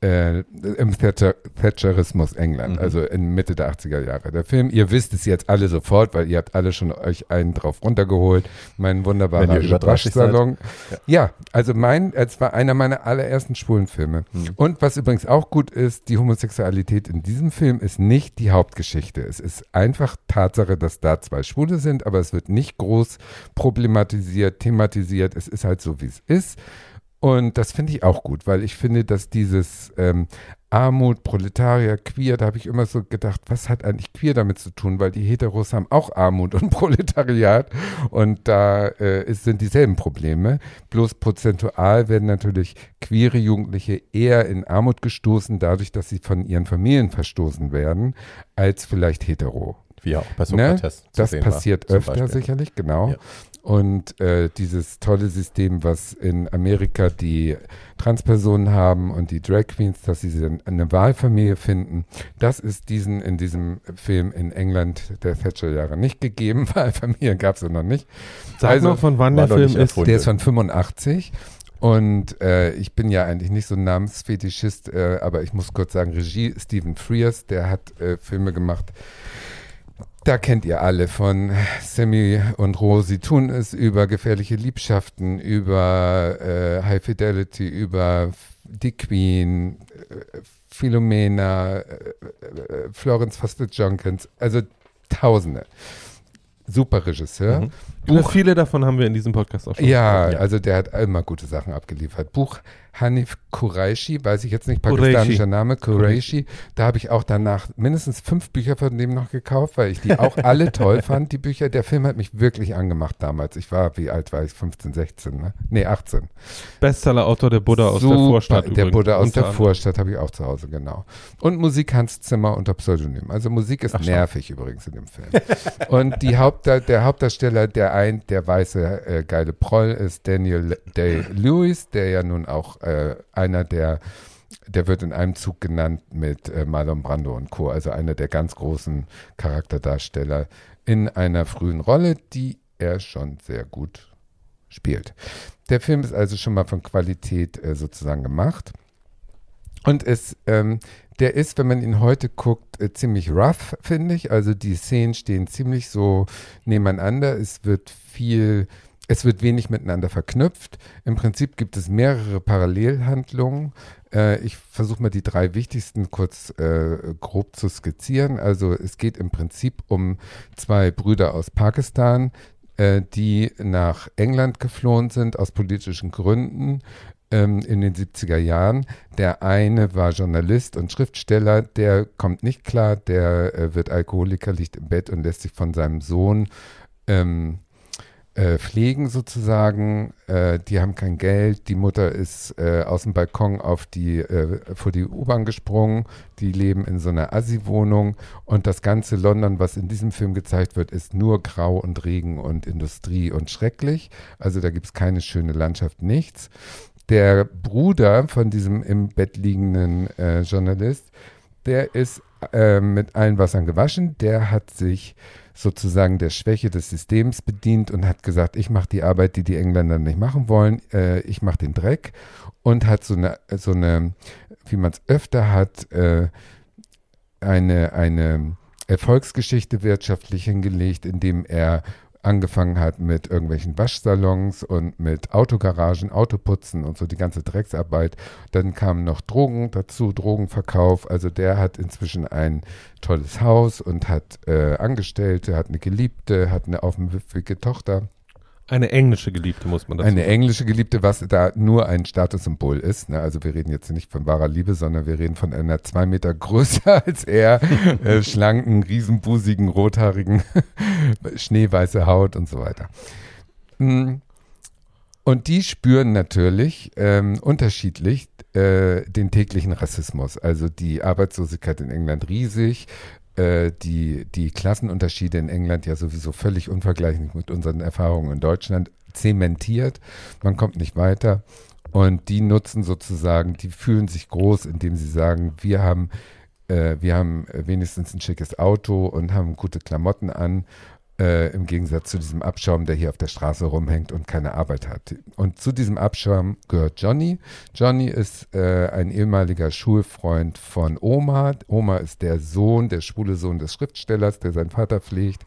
äh, im Thatcher, Thatcherismus England, Mhm. also in Mitte der 80er Jahre. Der Film, ihr wisst es jetzt alle sofort, weil ihr habt alle schon euch einen drauf runtergeholt. Mein wunderbarer ihr über 30 seid. Waschsalon. Ja. also mein, es war einer meiner allerersten schwulen Filme. Mhm. Und was übrigens auch gut ist, die Homosexualität in diesem Film ist nicht die Hauptgeschichte. Es ist einfach Tatsache, dass da zwei Schwule sind, aber es wird nicht groß problematisiert, thematisiert. Es ist halt so, wie es ist. Und das finde ich auch gut, weil ich finde, dass dieses ähm, Armut, Proletarier, Queer, da habe ich immer so gedacht, was hat eigentlich Queer damit zu tun? Weil die Heteros haben auch Armut und *laughs* Proletariat und da äh, ist, sind dieselben Probleme. Bloß prozentual werden natürlich queere Jugendliche eher in Armut gestoßen, dadurch, dass sie von ihren Familien verstoßen werden, als vielleicht hetero. Wie auch bei Ne? Sokrates zu Das war, passiert zum öfter sicherlich, genau. Ja. Und äh, dieses tolle System, was in Amerika die Transpersonen haben und die Drag Queens, dass sie dann eine Wahlfamilie finden, das ist diesen in diesem Film in England der Thatcher-Jahre nicht gegeben. *laughs* Wahlfamilie gab es ja noch nicht. Sag Also, noch, von wann der Film nicht ist. erfunden. Der ist von 85. Und äh, ich bin ja eigentlich nicht so ein Namensfetischist, äh, aber ich muss kurz sagen, Regie Stephen Frears, der hat äh, Filme gemacht. Da kennt ihr alle von Sammy und Rosie tun es über gefährliche Liebschaften, über äh, High Fidelity, über Die Queen, äh, Philomena, äh, äh, Florence Foster Jenkins, also Tausende. Super Regisseur. Mhm. Über viele davon haben wir in diesem Podcast auch schon Ja, gesprochen. also der hat immer gute Sachen abgeliefert. Buch Hanif Qureshi, weiß ich jetzt nicht, Qureshi. pakistanischer Name, Qureshi. Da habe ich auch danach mindestens fünf Bücher von dem noch gekauft, weil ich die auch alle *laughs* toll fand, die Bücher. Der Film hat mich wirklich angemacht damals. Ich war, wie alt war ich? 15, 16, ne? Nee, 18. Bestseller-Autor der Buddha aus der Super, Vorstadt. Der übrigens, Buddha aus der. Vorstadt habe ich auch zu Hause, genau. Und Musik Hans Zimmer unter Pseudonym. Also Musik ist Ach, nervig übrigens in dem Film. Und die Hauptda der Hauptdarsteller, der ein, der weiße äh, geile Proll ist Daniel Day-Lewis, der ja nun auch äh, einer der der wird in einem Zug genannt mit äh, Marlon Brando und Co., also einer der ganz großen Charakterdarsteller in einer frühen Rolle, die er schon sehr gut spielt. Der Film ist also schon mal von Qualität äh, sozusagen gemacht. Und es, ähm, der ist, wenn man ihn heute guckt, äh, ziemlich rough, finde ich. Also die Szenen stehen ziemlich so nebeneinander. Es wird viel, es wird wenig miteinander verknüpft. Im Prinzip gibt es mehrere Parallelhandlungen. Äh, ich versuche mal die drei wichtigsten kurz äh, grob zu skizzieren. Also es geht im Prinzip um zwei Brüder aus Pakistan, äh, die nach England geflohen sind aus politischen Gründen ähm, in den 70er Jahren. Der eine war Journalist und Schriftsteller, der kommt nicht klar, der äh, wird Alkoholiker, liegt im Bett und lässt sich von seinem Sohn ähm, äh, pflegen sozusagen. Äh, die haben kein Geld. Die Mutter ist äh, aus dem Balkon auf die, äh, vor die U-Bahn gesprungen. Die leben in so einer Assi-Wohnung. Und das ganze London, was in diesem Film gezeigt wird, ist nur Grau und Regen und Industrie und schrecklich. Also da gibt es keine schöne Landschaft, nichts. Der Bruder von diesem im Bett liegenden äh, Journalist, der ist äh, mit allen Wassern gewaschen. Der hat sich sozusagen der Schwäche des Systems bedient und hat gesagt, ich mache die Arbeit, die die Engländer nicht machen wollen, äh, ich mache den Dreck und hat so eine, so eine wie man es öfter hat, äh, eine, eine Erfolgsgeschichte wirtschaftlich hingelegt, indem er angefangen hat mit irgendwelchen Waschsalons und mit Autogaragen, Autoputzen und so die ganze Drecksarbeit. Dann kamen noch Drogen dazu, Drogenverkauf. Also der hat inzwischen ein tolles Haus und hat äh, Angestellte, hat eine Geliebte, hat eine aufmüpfige Tochter. Eine englische Geliebte, muss man dazu Eine englische Geliebte, was da nur ein Statussymbol ist. Ne? Also wir reden jetzt nicht von wahrer Liebe, sondern wir reden von einer zwei Meter größer *laughs* als er, äh, schlanken, riesenbusigen, rothaarigen, *laughs* schneeweiße Haut und so weiter. Mm. Und die spüren natürlich ähm, unterschiedlich äh, den täglichen Rassismus. Also die Arbeitslosigkeit in England riesig, äh, die, die Klassenunterschiede in England ja sowieso völlig unvergleichlich mit unseren Erfahrungen in Deutschland zementiert. Man kommt nicht weiter. Und die nutzen sozusagen, die fühlen sich groß, indem sie sagen, wir haben, äh, wir haben wenigstens ein schickes Auto und haben gute Klamotten an äh, im Gegensatz zu diesem Abschaum, der hier auf der Straße rumhängt und keine Arbeit hat. Und zu diesem Abschaum gehört Johnny. Johnny ist äh, ein ehemaliger Schulfreund von Oma. Oma ist der Sohn, der schwule Sohn des Schriftstellers, der seinen Vater pflegt.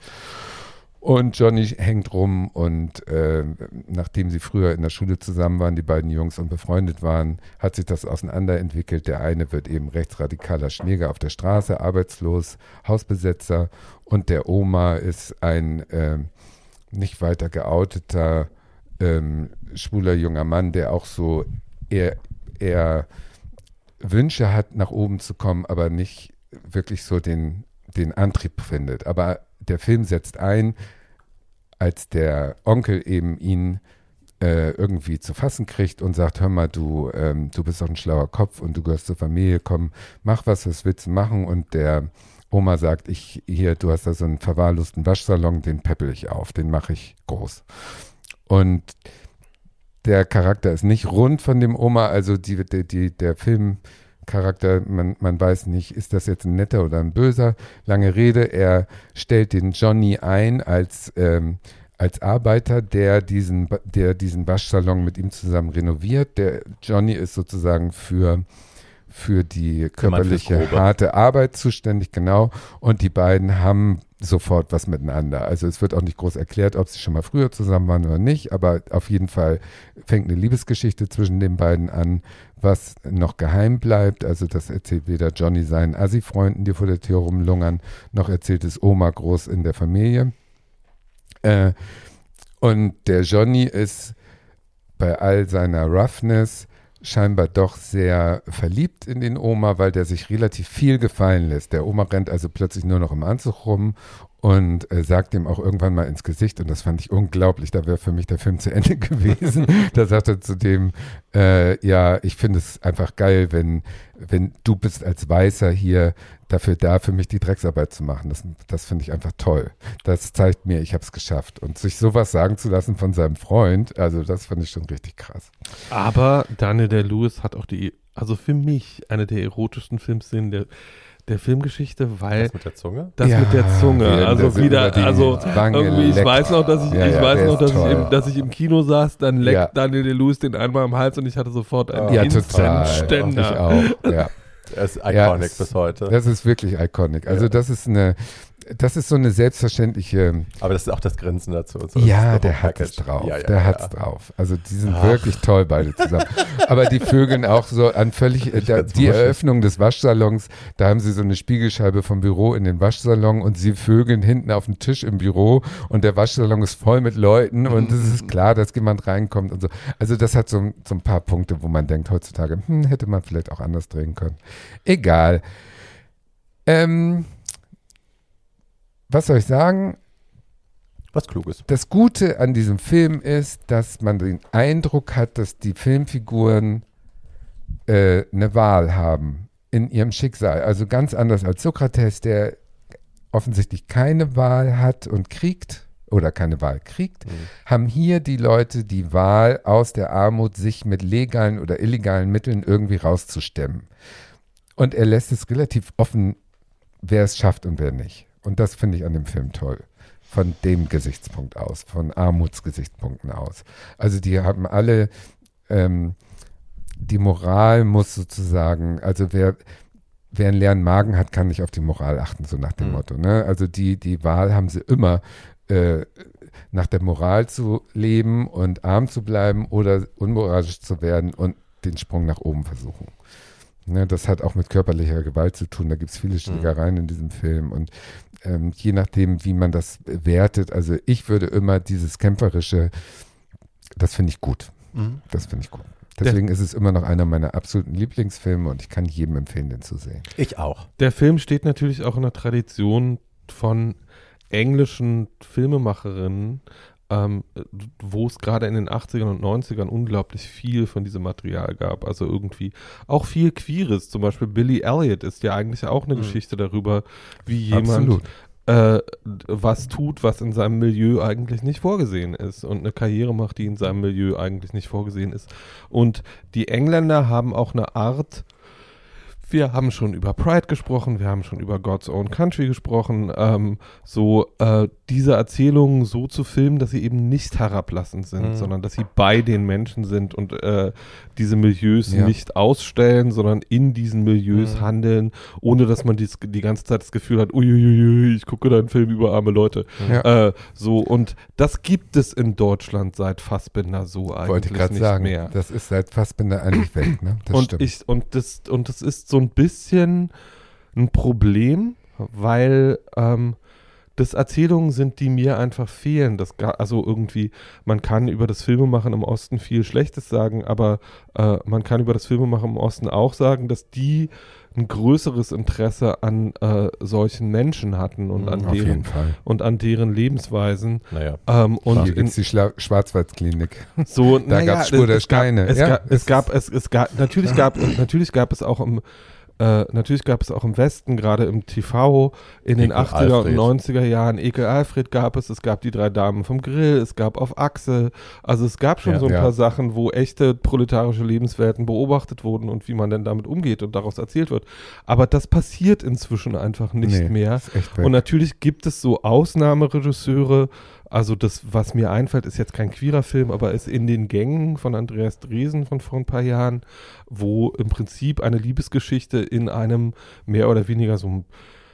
Und Johnny hängt rum und äh, nachdem sie früher in der Schule zusammen waren, die beiden Jungs und befreundet waren, hat sich das auseinanderentwickelt. Der eine wird eben rechtsradikaler Schläger auf der Straße, arbeitslos, Hausbesetzer und der Oma ist ein äh, nicht weiter geouteter ähm, schwuler junger Mann, der auch so eher, eher Wünsche hat, nach oben zu kommen, aber nicht wirklich so den, den Antrieb findet. Aber der Film setzt ein, als der Onkel eben ihn äh, irgendwie zu fassen kriegt und sagt, hör mal, du, ähm, du bist doch ein schlauer Kopf und du gehörst zur Familie, komm, mach was, was willst du machen? Und der Oma sagt, ich, hier, du hast da so einen verwahrlosten Waschsalon, den peppel ich auf, den mache ich groß. Und der Charakter ist nicht rund von dem Oma, also die, die, die der Film Charakter, man, man weiß nicht, ist das jetzt ein netter oder ein böser. Lange Rede, er stellt den Johnny ein als, ähm, als Arbeiter, der diesen, der diesen Waschsalon mit ihm zusammen renoviert. Der Johnny ist sozusagen für für die körperliche harte Arbeit zuständig, genau. Und die beiden haben sofort was miteinander. Also es wird auch nicht groß erklärt, ob sie schon mal früher zusammen waren oder nicht, aber auf jeden Fall fängt eine Liebesgeschichte zwischen den beiden an, was noch geheim bleibt. Also das erzählt weder Johnny seinen Assi-Freunden, die vor der Tür rumlungern, noch erzählt es Oma groß in der Familie. Äh, und der Johnny ist bei all seiner Roughness scheinbar doch sehr verliebt in den Oma, weil der sich relativ viel gefallen lässt. Der Oma rennt also plötzlich nur noch im Anzug rum und äh, sagt ihm auch irgendwann mal ins Gesicht, und das fand ich unglaublich, da wäre für mich der Film zu Ende *laughs* gewesen. da sagt er zu dem, äh, ja, ich finde es einfach geil, wenn, wenn du bist als Weißer hier dafür da, für mich die Drecksarbeit zu machen. Das, das finde ich einfach toll. Das zeigt mir, ich habe es geschafft. Und sich sowas sagen zu lassen von seinem Freund, also das fand ich schon richtig krass. Aber Daniel der Lewis hat auch die, also für mich, eine der erotischsten Filmszenen der der Filmgeschichte, weil Das mit der Zunge? das mit der Zunge, wie also das wieder, also Wange irgendwie, ich leckt. weiß noch, dass ich, Ja, ich ja, weiß noch, dass ich, im, dass ich im Kino saß, dann leckt Ja. Daniel Lewis den einmal am Hals und ich hatte sofort einen Ja, total. Ständer. Ich auch, ja. *laughs* Er ist Ja, iconic es- bis heute. Das ist wirklich iconic. Also Ja. das ist eine, das ist so eine selbstverständliche, Aber das ist auch das Grinsen dazu. so. ja, der hat es drauf, Ja, ja, der ja. hat's drauf. Also die sind Ach. wirklich toll beide zusammen. Aber die Vögeln auch so an völlig, da, die wuschig. Eröffnung des Waschsalons, da haben sie so eine Spiegelscheibe vom Büro in den Waschsalon und sie vögeln hinten auf dem Tisch im Büro und der Waschsalon ist voll mit Leuten und es ist *laughs* klar, dass jemand reinkommt und so. Also das hat so, so ein paar Punkte, wo man denkt heutzutage, hm, hätte man vielleicht auch anders drehen können. Egal. Ähm, was soll ich sagen? Was Kluges. Das Gute an diesem Film ist, dass man den Eindruck hat, dass die Filmfiguren äh, eine Wahl haben in ihrem Schicksal. Also ganz anders als Sokrates, der offensichtlich keine Wahl hat und kriegt oder keine Wahl kriegt, Mhm. haben hier die Leute die Wahl, aus der Armut sich mit legalen oder illegalen Mitteln irgendwie rauszustemmen. Und er lässt es relativ offen, wer es schafft und wer nicht. Und das finde ich an dem Film toll. Von dem Gesichtspunkt aus, von Armutsgesichtspunkten aus. Also die haben alle, ähm, die Moral muss sozusagen, also wer, wer einen leeren Magen hat, kann nicht auf die Moral achten, so nach dem Mhm. Motto. Ne? Also die, die Wahl haben sie immer, äh, nach der Moral zu leben und arm zu bleiben oder unmoralisch zu werden und den Sprung nach oben versuchen. Ne, das hat auch mit körperlicher Gewalt zu tun. Da gibt es viele Schlägereien in diesem Film. Und ähm, je nachdem, wie man das wertet, also ich würde immer dieses kämpferische, das finde ich gut. Mhm. Das finde ich gut. Deswegen ist es immer noch einer meiner absoluten Lieblingsfilme und ich kann jedem empfehlen, den zu sehen. Ich auch. Der Film steht natürlich auch in der Tradition von englischen Filmemacherinnen, ähm, wo es gerade in den 80ern und 90ern unglaublich viel von diesem Material gab. Also irgendwie auch viel Queeres. Zum Beispiel Billy Elliot ist ja eigentlich auch eine Mhm. Geschichte darüber, wie jemand äh, was tut, was in seinem Milieu eigentlich nicht vorgesehen ist und eine Karriere macht, die in seinem Milieu eigentlich nicht vorgesehen ist. Und die Engländer haben auch eine Art, wir haben schon über Pride gesprochen, wir haben schon über God's Own Country gesprochen, ähm, so äh, diese Erzählungen so zu filmen, dass sie eben nicht herablassend sind, Mhm. sondern dass sie bei den Menschen sind und äh, diese Milieus Ja. nicht ausstellen, sondern in diesen Milieus Mhm. handeln, ohne dass man dies, die ganze Zeit das Gefühl hat, uiuiui, ich gucke da einen Film über arme Leute. Ja. Äh, so, und das gibt es in Deutschland seit Fassbinder so eigentlich Wollte nicht sagen. mehr. Das ist seit Fassbinder eigentlich weg, ne? Das und stimmt. ich und das und das ist so ein bisschen ein Problem, weil ähm, das Erzählungen sind, die mir einfach fehlen. Das also irgendwie, man kann über das Filmemachen im Osten viel Schlechtes sagen, aber äh, man kann über das Filmemachen im Osten auch sagen, dass die ein größeres Interesse an äh, solchen Menschen hatten und Mhm, an Auf jeden deren und an deren Lebensweisen. Naja. Ähm, und Hier in, gibt es die Schla Schwarzwaldklinik. so, Da naja, gab's Spur der es gab- Steine. Es, Ja, gab, es es gab, es, es gab, natürlich gab, *clears throat* natürlich gab es auch im, äh, natürlich gab es auch im Westen, gerade im TV, in den Ekel 80er Alfred. und 90er Jahren, Ekel Alfred gab es, es gab die drei Damen vom Grill, es gab auf Achse, also es gab schon Ja. so ein Ja. paar Sachen, wo echte proletarische Lebenswelten beobachtet wurden und wie man denn damit umgeht und daraus erzählt wird. Aber das passiert inzwischen einfach nicht Nee, mehr. Und natürlich gibt es so Ausnahmeregisseure. Also das, was mir einfällt, ist jetzt kein queerer Film, aber ist in den Gängen von Andreas Dresen von vor ein paar Jahren, wo im Prinzip eine Liebesgeschichte in einem mehr oder weniger so einem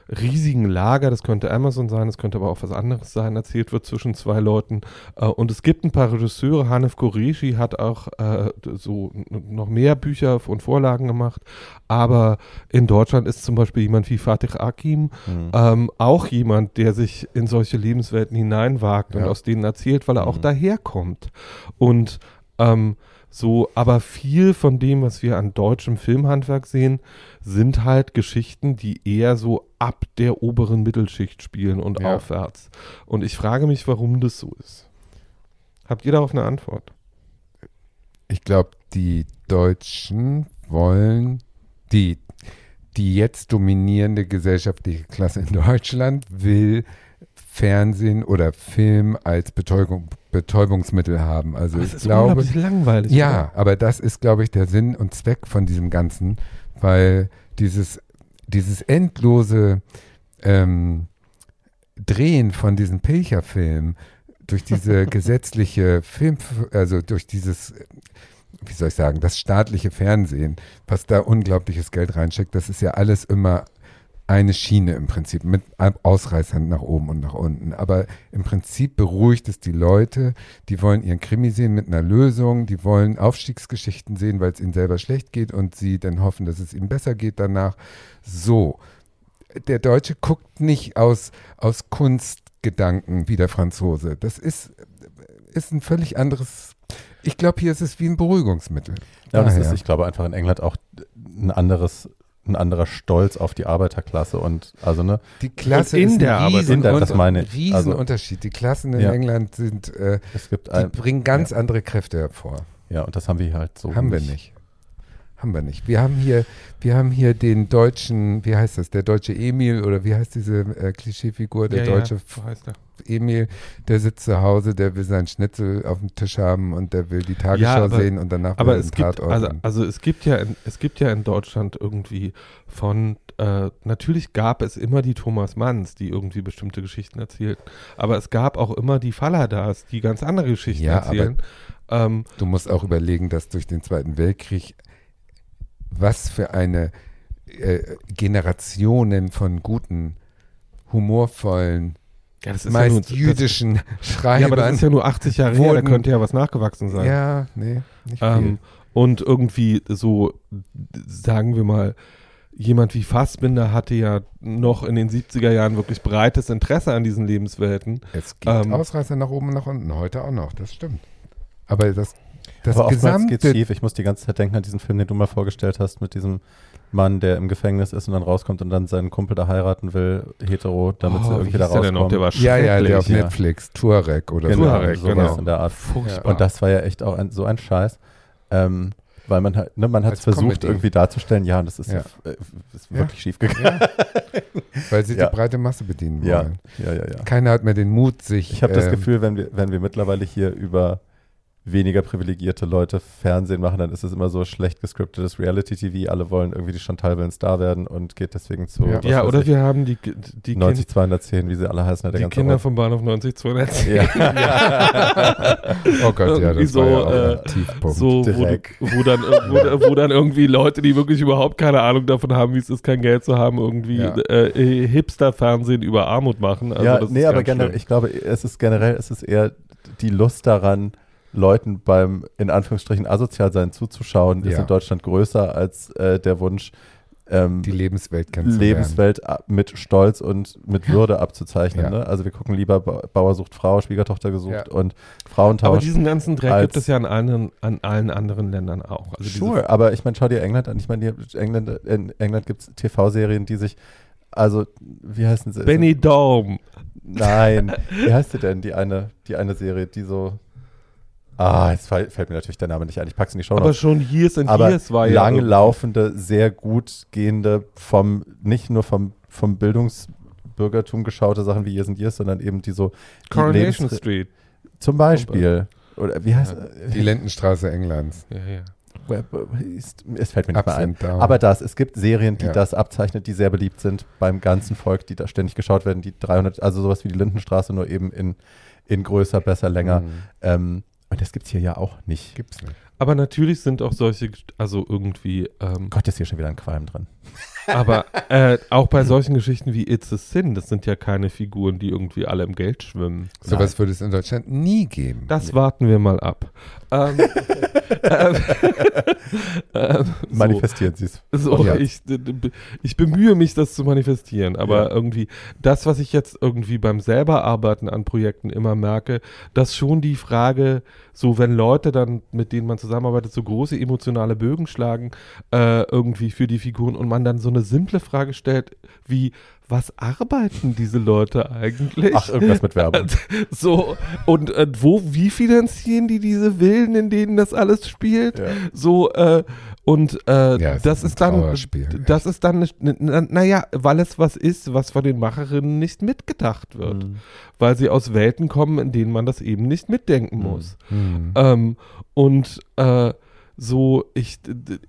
riesigen Lager, das könnte Amazon sein, das könnte aber auch was anderes sein, erzählt wird zwischen zwei Leuten. Äh, und es gibt ein paar Regisseure, Hanif Koreshi hat auch äh, so noch mehr Bücher und Vorlagen gemacht, aber in Deutschland ist zum Beispiel jemand wie Fatih Akim, Mhm. ähm, auch jemand, der sich in solche Lebenswelten hineinwagt und Ja. aus denen erzählt, weil er auch Mhm. daherkommt. Und ähm, so, aber viel von dem, was wir an deutschem Filmhandwerk sehen, sind halt Geschichten, die eher so ab der oberen Mittelschicht spielen und Ja. aufwärts. Und ich frage mich, warum das so ist. Habt ihr darauf eine Antwort? Ich glaube, die Deutschen wollen die, die jetzt dominierende gesellschaftliche Klasse in Deutschland will Fernsehen oder Film als Betäubung, Betäubungsmittel haben. Also Das ich ist glaube, langweilig. ja, aber das ist, glaube ich, der Sinn und Zweck von diesem Ganzen, weil dieses, dieses endlose ähm, Drehen von diesen Pilcher-Filmen durch diese *laughs* gesetzliche Film, also durch dieses, wie soll ich sagen, das staatliche Fernsehen, was da unglaubliches Geld reinsteckt, das ist ja alles immer eine Schiene im Prinzip mit Ausreißern nach oben und nach unten. Aber im Prinzip beruhigt es die Leute, die wollen ihren Krimi sehen mit einer Lösung, die wollen Aufstiegsgeschichten sehen, weil es ihnen selber schlecht geht und sie dann hoffen, dass es ihnen besser geht danach. So. Der Deutsche guckt nicht aus, aus Kunstgedanken wie der Franzose. Das ist, ist ein völlig anderes. Ich glaube, hier ist es wie ein Beruhigungsmittel. Ja, das ist, ich glaube, einfach in England auch ein anderes, ein anderer Stolz auf die Arbeiterklasse und also ne, Die Klasse in ist der Arbeit- in der- das meine ich. Riesenunterschied. die Klassen in Ja. England sind, äh, es gibt die ein, bringen ganz andere Kräfte hervor. ja und das haben wir halt so haben wir nicht. Haben wir nicht. Wir haben hier, wir haben hier den deutschen, wie heißt das, der deutsche Emil oder wie heißt diese äh, Klischeefigur, der Ja, deutsche ja. Emil, der sitzt zu Hause, der will seinen Schnitzel auf dem Tisch haben und der will die Tagesschau aber- sehen und danach will Aber er es gibt, also, also es gibt ja, in, es gibt ja in Deutschland irgendwie von, äh, natürlich gab es immer die Thomas Manns, die irgendwie bestimmte Geschichten erzählten, aber es gab auch immer die Falladas, die ganz andere Geschichten Ja, erzählen. Ähm, Du musst auch überlegen, dass durch den Zweiten Weltkrieg was für eine äh, Generationen von guten, humorvollen, ja, das ist ja, nur, meist jüdischen das, Schreibern. ja, aber das ist ja nur 80 Jahre her, da wurden- könnte ja was nachgewachsen sein. Ja, nee, nicht viel. Ähm, und irgendwie so, sagen wir mal, jemand wie Fassbinder hatte ja noch in den 70er Jahren wirklich breites Interesse an diesen Lebenswelten. es gibt ähm, Ausreißer nach oben und nach unten, heute auch noch, das stimmt. Aber das, das aber oftmals geht's gesamte schief. Ich muss die ganze Zeit denken an diesen Film, den du mal vorgestellt hast mit diesem Mann, der im Gefängnis ist und dann rauskommt und dann seinen Kumpel da heiraten will, hetero, damit sie Oh, irgendwie wie da hieß der. Der war Ja, ja, der auf ja. Netflix, Tuareg oder Genau, so. Tuareg, sowas genau. in der Art. Furchtbar. Und das war ja echt auch ein, so ein Scheiß. Ähm, weil man halt, ne, man hat Als versucht Comedy. irgendwie darzustellen, ja, das ist, Ja. ja. äh, ist Ja. wirklich schief gegangen. Ja, *laughs* weil sie Ja. die breite Masse bedienen Ja, wollen. ja, ja, ja. Keiner hat mehr den Mut, sich. Ich habe das ähm, Gefühl, wenn wir, wenn wir mittlerweile hier über weniger privilegierte Leute Fernsehen machen, dann ist es immer so schlecht gescriptetes Reality-TV. Alle wollen irgendwie die Chantal will ein Star werden und geht deswegen zu Ja. Ja, oder ich, wir haben die, die, 90 kind, 210, wie sie alle heißen. Der die ganze Kinder Ort. vom Bahnhof 90 210. *laughs* Ja. Oh Gott, ja, das war ja so, auch äh, Tiefpunkt. So, wo, wo, dann, wo, wo dann irgendwie Leute, die wirklich überhaupt keine Ahnung davon haben, wie es ist, kein Geld zu haben, irgendwie Ja. äh, Hipster-Fernsehen über Armut machen. Also ja, das nee, ist aber generell, ich glaube, es ist generell, es ist eher die Lust daran, Leuten beim, in Anführungsstrichen, asozial sein zuzuschauen, ist Ja. in Deutschland größer als äh, der Wunsch, ähm, die Lebenswelt kennenzulernen. Lebenswelt ab- mit Stolz und mit Würde abzuzeichnen. Ja. Ne? Also wir gucken lieber Ba- Bauer sucht Frau, Schwiegertochter gesucht Ja. und Aber Frauentausch. diesen ganzen Dreck gibt es ja an allen, an allen anderen Ländern auch. Also Sure, aber ich meine, schau dir England an. Ich meine, England, in England gibt es TV-Serien, die sich, also, wie heißen sie? Benny Daum. Nein, *laughs* wie heißt sie denn, die eine, die eine Serie, die so, ah, jetzt fällt mir natürlich der Name nicht ein, ich pack's in die Show Aber schon Years and aber Years war ja. lang irgendwie- laufende, sehr gut gehende, vom, nicht nur vom, vom Bildungsbürgertum geschaute Sachen wie Years and Years, sondern eben die so, die Coronation Lebens- Street. zum Beispiel, oder wie heißt, Die Lendenstraße Englands. Ja, ja. es fällt mir nicht Ups mehr ein. Aber das, es gibt Serien, die Ja. das abzeichnen, die sehr beliebt sind beim ganzen Volk, die da ständig geschaut werden, die 300, also sowas wie die Lindenstraße, nur eben in, in größer, besser, länger. Mhm. Ähm, und das gibt es hier ja auch nicht. Gibt's nicht. Aber natürlich sind auch solche, also irgendwie, ähm, Gott, ist hier schon wieder ein Qualm drin. aber *laughs* äh, auch bei solchen Geschichten wie It's a Sin, das sind ja keine Figuren, die irgendwie alle im Geld schwimmen. Sowas würde es in Deutschland nie geben. Das warten wir mal ab. Ähm, *laughs* ähm, *laughs* ähm, so. Manifestieren Sie es. So, Ja. ich, ich bemühe mich, das zu manifestieren, aber Ja. irgendwie das, was ich jetzt irgendwie beim selber arbeiten an Projekten immer merke, dass schon die Frage, so wenn Leute dann, mit denen man zusammenarbeitet, so große emotionale Bögen schlagen, äh, irgendwie für die Figuren und man dann so eine simple Frage stellt, wie, was arbeiten diese Leute eigentlich? Ach, irgendwas mit Werbung. So, und äh, wo, wie finanzieren die diese Villen, in denen das alles spielt? Ja. So, äh, und äh, Ja, das ist dann, das ist dann, naja, na, ja, weil es was ist, was von den Macherinnen nicht mitgedacht wird. Mhm. Weil sie aus Welten kommen, in denen man das eben nicht mitdenken muss. Mhm. Ähm, und äh, so, ich,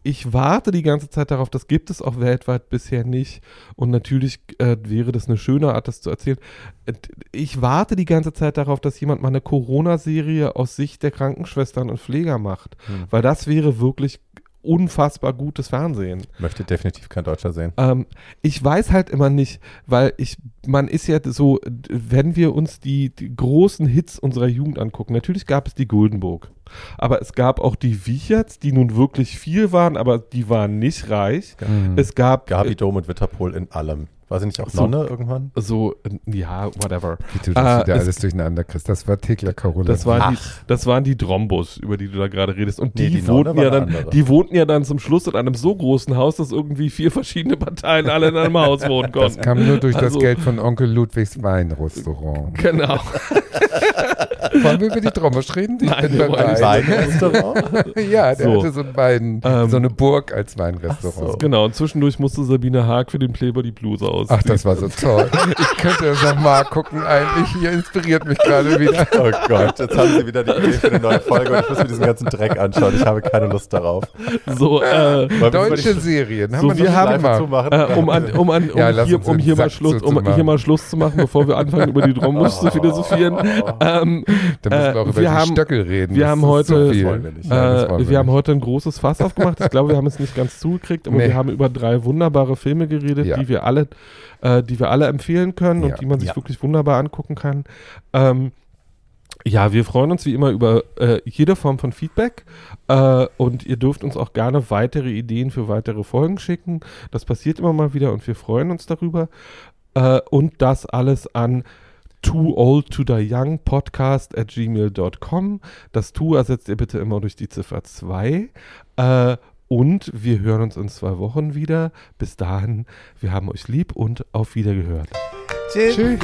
ich warte die ganze Zeit darauf, das gibt es auch weltweit bisher nicht. Und natürlich äh, wäre das eine schöne Art, das zu erzählen. Äh, Ich warte die ganze Zeit darauf, dass jemand mal eine Corona-Serie aus Sicht der Krankenschwestern und Pfleger macht. Hm. Weil das wäre wirklich unfassbar gutes Fernsehen. Möchte definitiv kein Deutscher sehen. Ähm, ich weiß halt immer nicht, weil ich, man ist ja so, wenn wir uns die, die großen Hits unserer Jugend angucken, natürlich gab es die Guldenburg, aber es gab auch die Wiecherts, die nun wirklich viel waren, aber die waren nicht reich. Mhm. Es gab Gabi Dom und Witterpol in allem. War sie nicht auch So. Nonne irgendwann? äh, so, äh, ja, whatever. Wie du das Ah, wieder es- alles durcheinander kriegst. Das war Thekla Carola. Das waren, die, das waren die Drombos, über die du da gerade redest. Und Nee, die, wohnten ja dann, andere. die wohnten ja dann zum Schluss in einem so großen Haus, dass irgendwie vier verschiedene Parteien alle in einem Haus wohnen Das konnten. kam nur durch Also- das Geld von Onkel Ludwigs Weinrestaurant. Genau. *laughs* Wollen wir über die Trommel reden? Ich Nein, bin nicht. Weinrestaurant? *laughs* Ja, der So. hatte so, ein Wein, Ähm, so eine Burg als Weinrestaurant. so. Genau, und zwischendurch musste Sabine Haag für den Pleber die Bluse aus. Ach, das war so toll. Ich könnte das nochmal gucken eigentlich. Hier inspiriert mich gerade wieder. *laughs* Oh Gott, jetzt haben sie wieder die Idee für eine neue Folge und ich muss mir diesen ganzen Dreck anschauen. Ich habe keine Lust darauf. So, äh, Deutsche Serien haben So, wir wir haben- mal. äh, um, an, um, an, um, Ja, lass hier, um, hier, mal Schluss, um hier mal Schluss zu machen, bevor wir anfangen, über die Drombusch zu philosophieren. Ähm, Da müssen wir auch äh, über wir die haben- Stöckel reden. wir Das haben heute- so wir nicht. Äh, wir, haben heute ein großes Fass aufgemacht. Ich glaube, wir haben es nicht ganz zugekriegt, aber Nee. wir haben über drei wunderbare Filme geredet, Ja. die wir alle, äh, die wir alle empfehlen können Ja. und die man sich Ja. wirklich wunderbar angucken kann. Ähm, ja, wir freuen uns wie immer über äh, jede Form von Feedback äh, und ihr dürft uns auch gerne weitere Ideen für weitere Folgen schicken. Das passiert immer mal wieder und wir freuen uns darüber. Äh, und das alles an too old to die young podcast at gmail.com. Das to ersetzt ihr bitte immer durch die Ziffer 2. Äh, und wir hören uns in zwei Wochen wieder. Bis dahin, wir haben euch lieb und auf Wiedergehört. Tschüss.